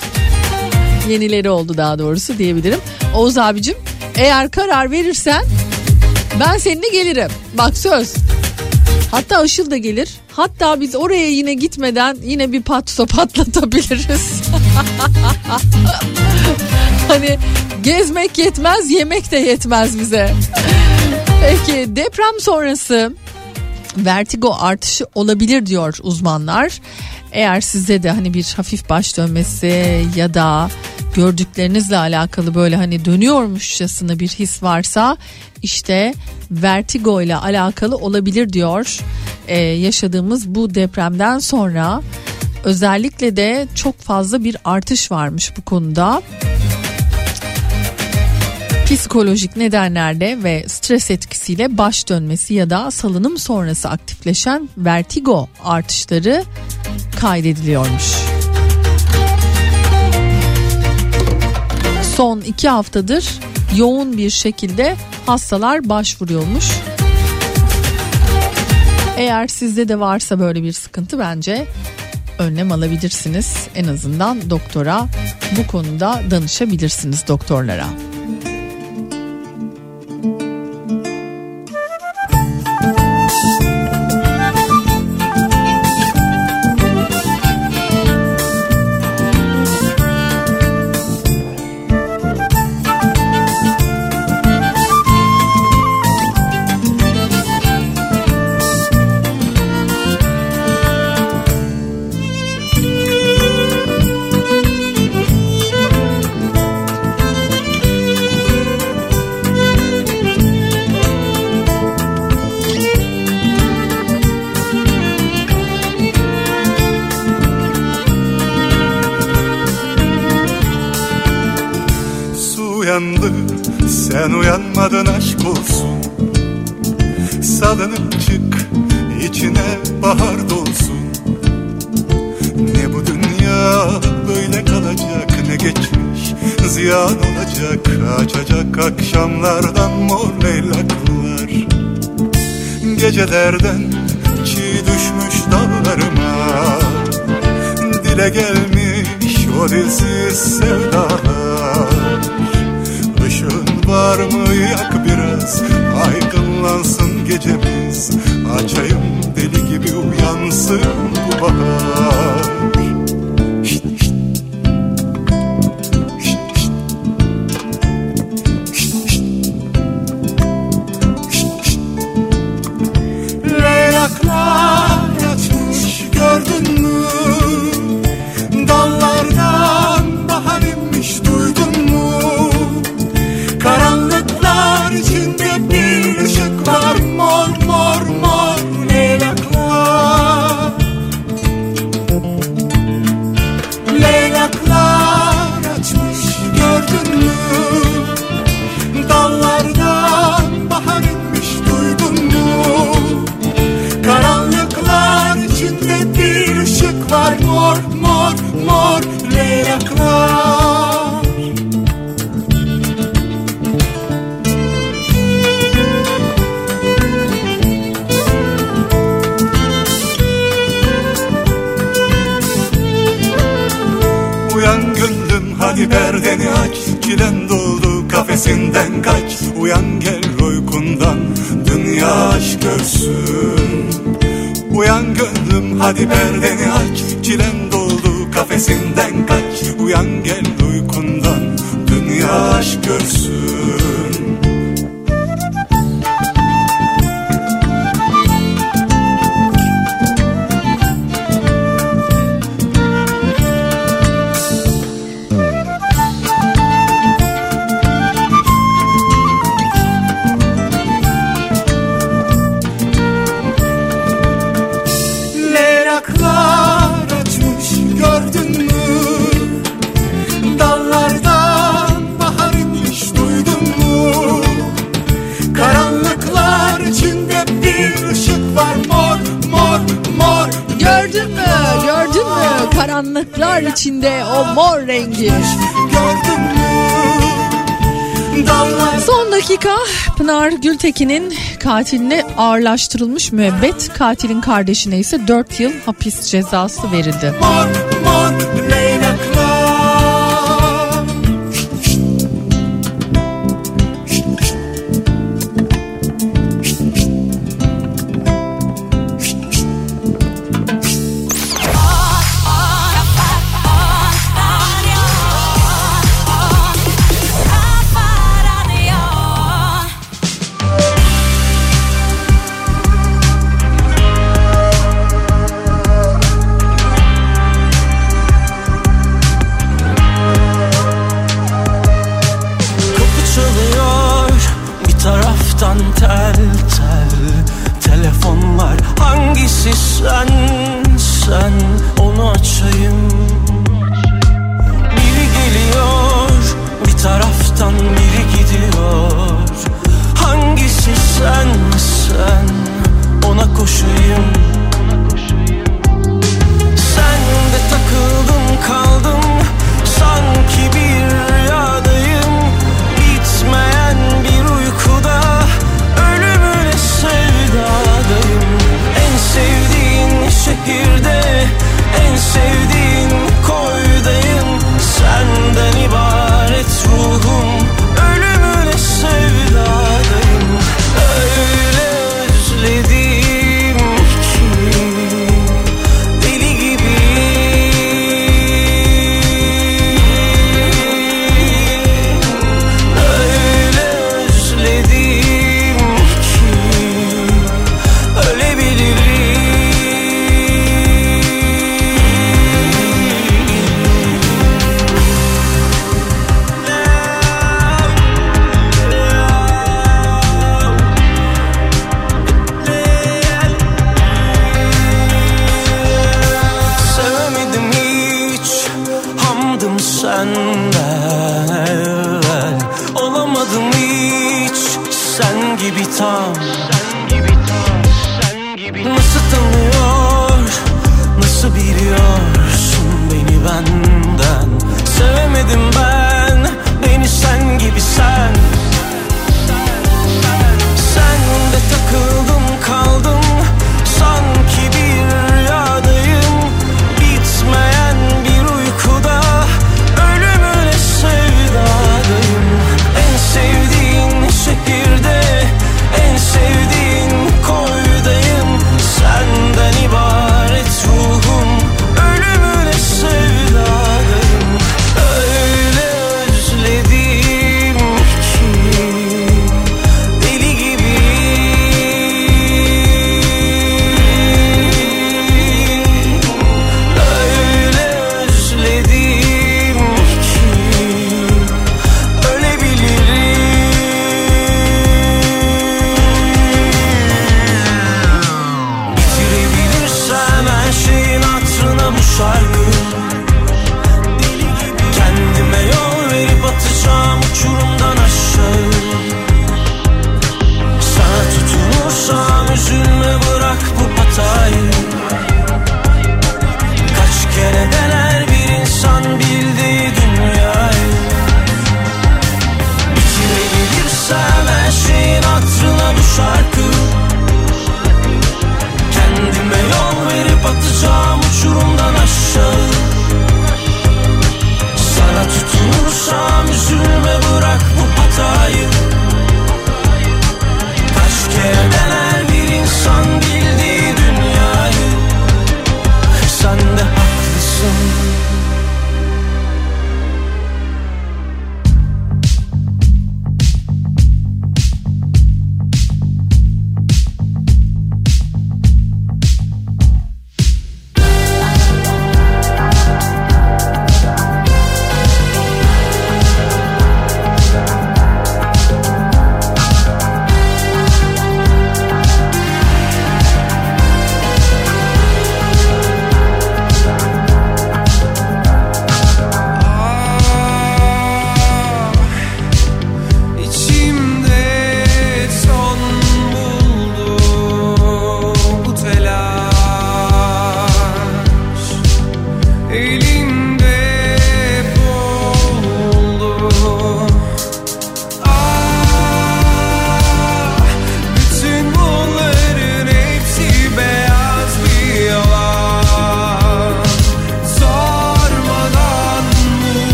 Yenileri oldu daha doğrusu diyebilirim. Oğuz abicim eğer karar verirsen ben seninle gelirim. Bak söz. Hatta Işıl da gelir. Hatta biz oraya yine gitmeden yine bir patso patlatabiliriz. hani gezmek yetmez yemek de yetmez bize. Peki deprem sonrası vertigo artışı olabilir diyor uzmanlar. Eğer sizde de hani bir hafif baş dönmesi ya da gördüklerinizle alakalı böyle hani dönüyormuşçasına bir his varsa işte vertigo ile alakalı olabilir diyor. Ee, yaşadığımız bu depremden sonra özellikle de çok fazla bir artış varmış bu konuda psikolojik nedenlerle ve stres etkisiyle baş dönmesi ya da salınım sonrası aktifleşen vertigo artışları kaydediliyormuş. Son iki haftadır yoğun bir şekilde hastalar başvuruyormuş. Eğer sizde de varsa böyle bir sıkıntı bence önlem alabilirsiniz. En azından doktora bu konuda danışabilirsiniz doktorlara. Gördün mü? Gördün mü? Karanlıklar içinde o mor rengi. Gördün mü? Son dakika Pınar Gültekin'in katiline ağırlaştırılmış müebbet, katilin kardeşine ise 4 yıl hapis cezası verildi. Mor, mor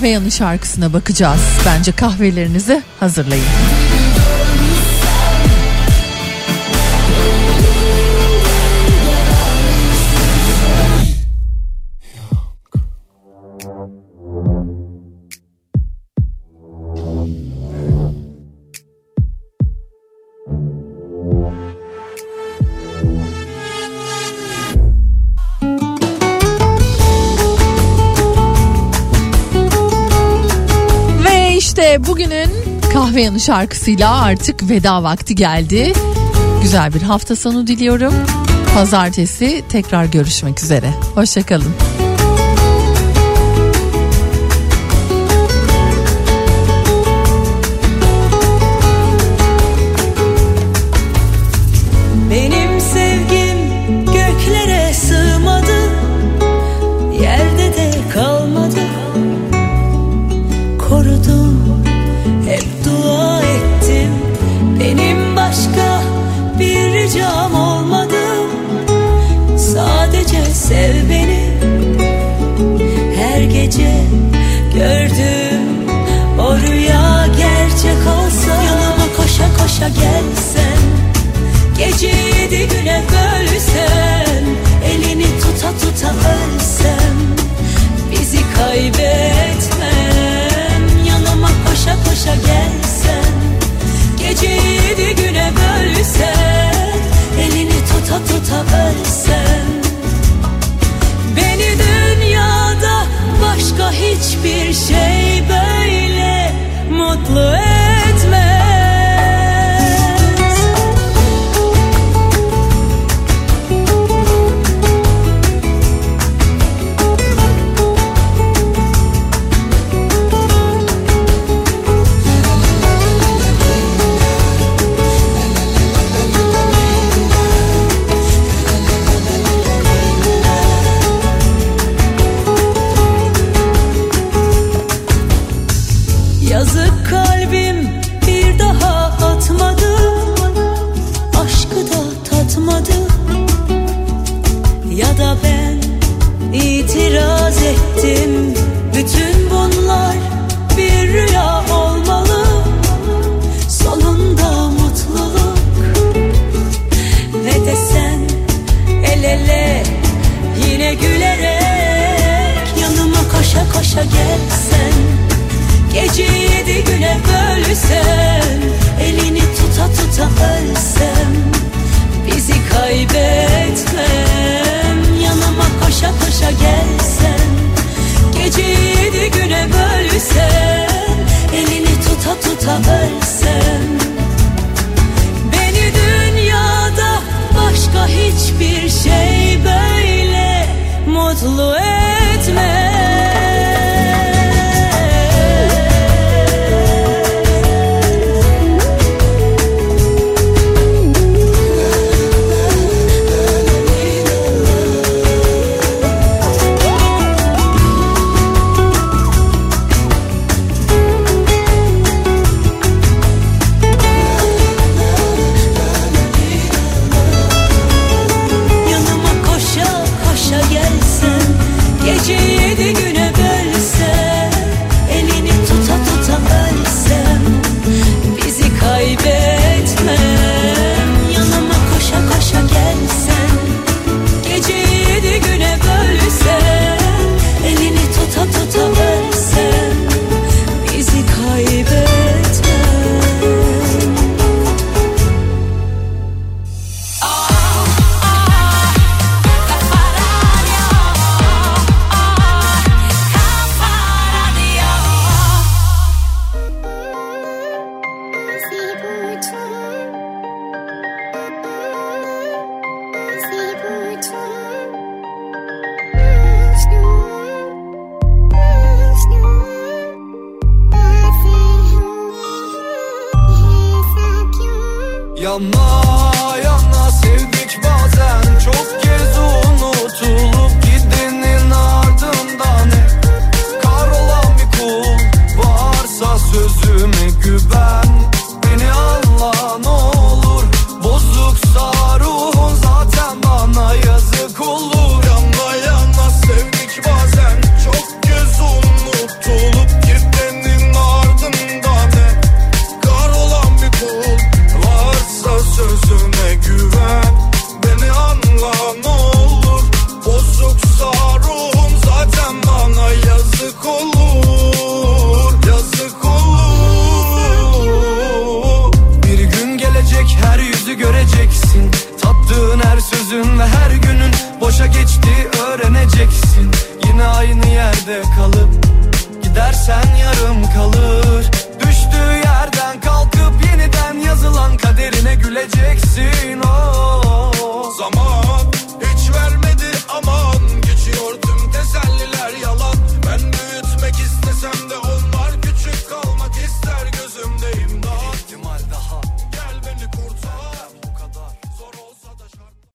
Kahveyan'ın şarkısına bakacağız. Bence kahvelerinizi hazırlayın. Almanya'nın şarkısıyla artık veda vakti geldi. Güzel bir hafta sonu diliyorum. Pazartesi tekrar görüşmek üzere. Hoşçakalın. Yedi güne bölsem Elini tuta tuta ölsem Bizi kaybetmem. Yanıma koşa koşa gelsen Gece yedi güne bölsen Elini tuta tuta ölsen Beni dünyada başka hiçbir şey böyle mutlu gülerek Yanıma koşa koşa gelsen. Gece yedi güne bölsen Elini tuta tuta ölsem. Bizi kaybetmem Yanıma koşa koşa gelsen. Gece yedi güne bölsen Elini tuta tuta ölsem. Beni dünyada başka hiçbir şey böyle mutlu etme.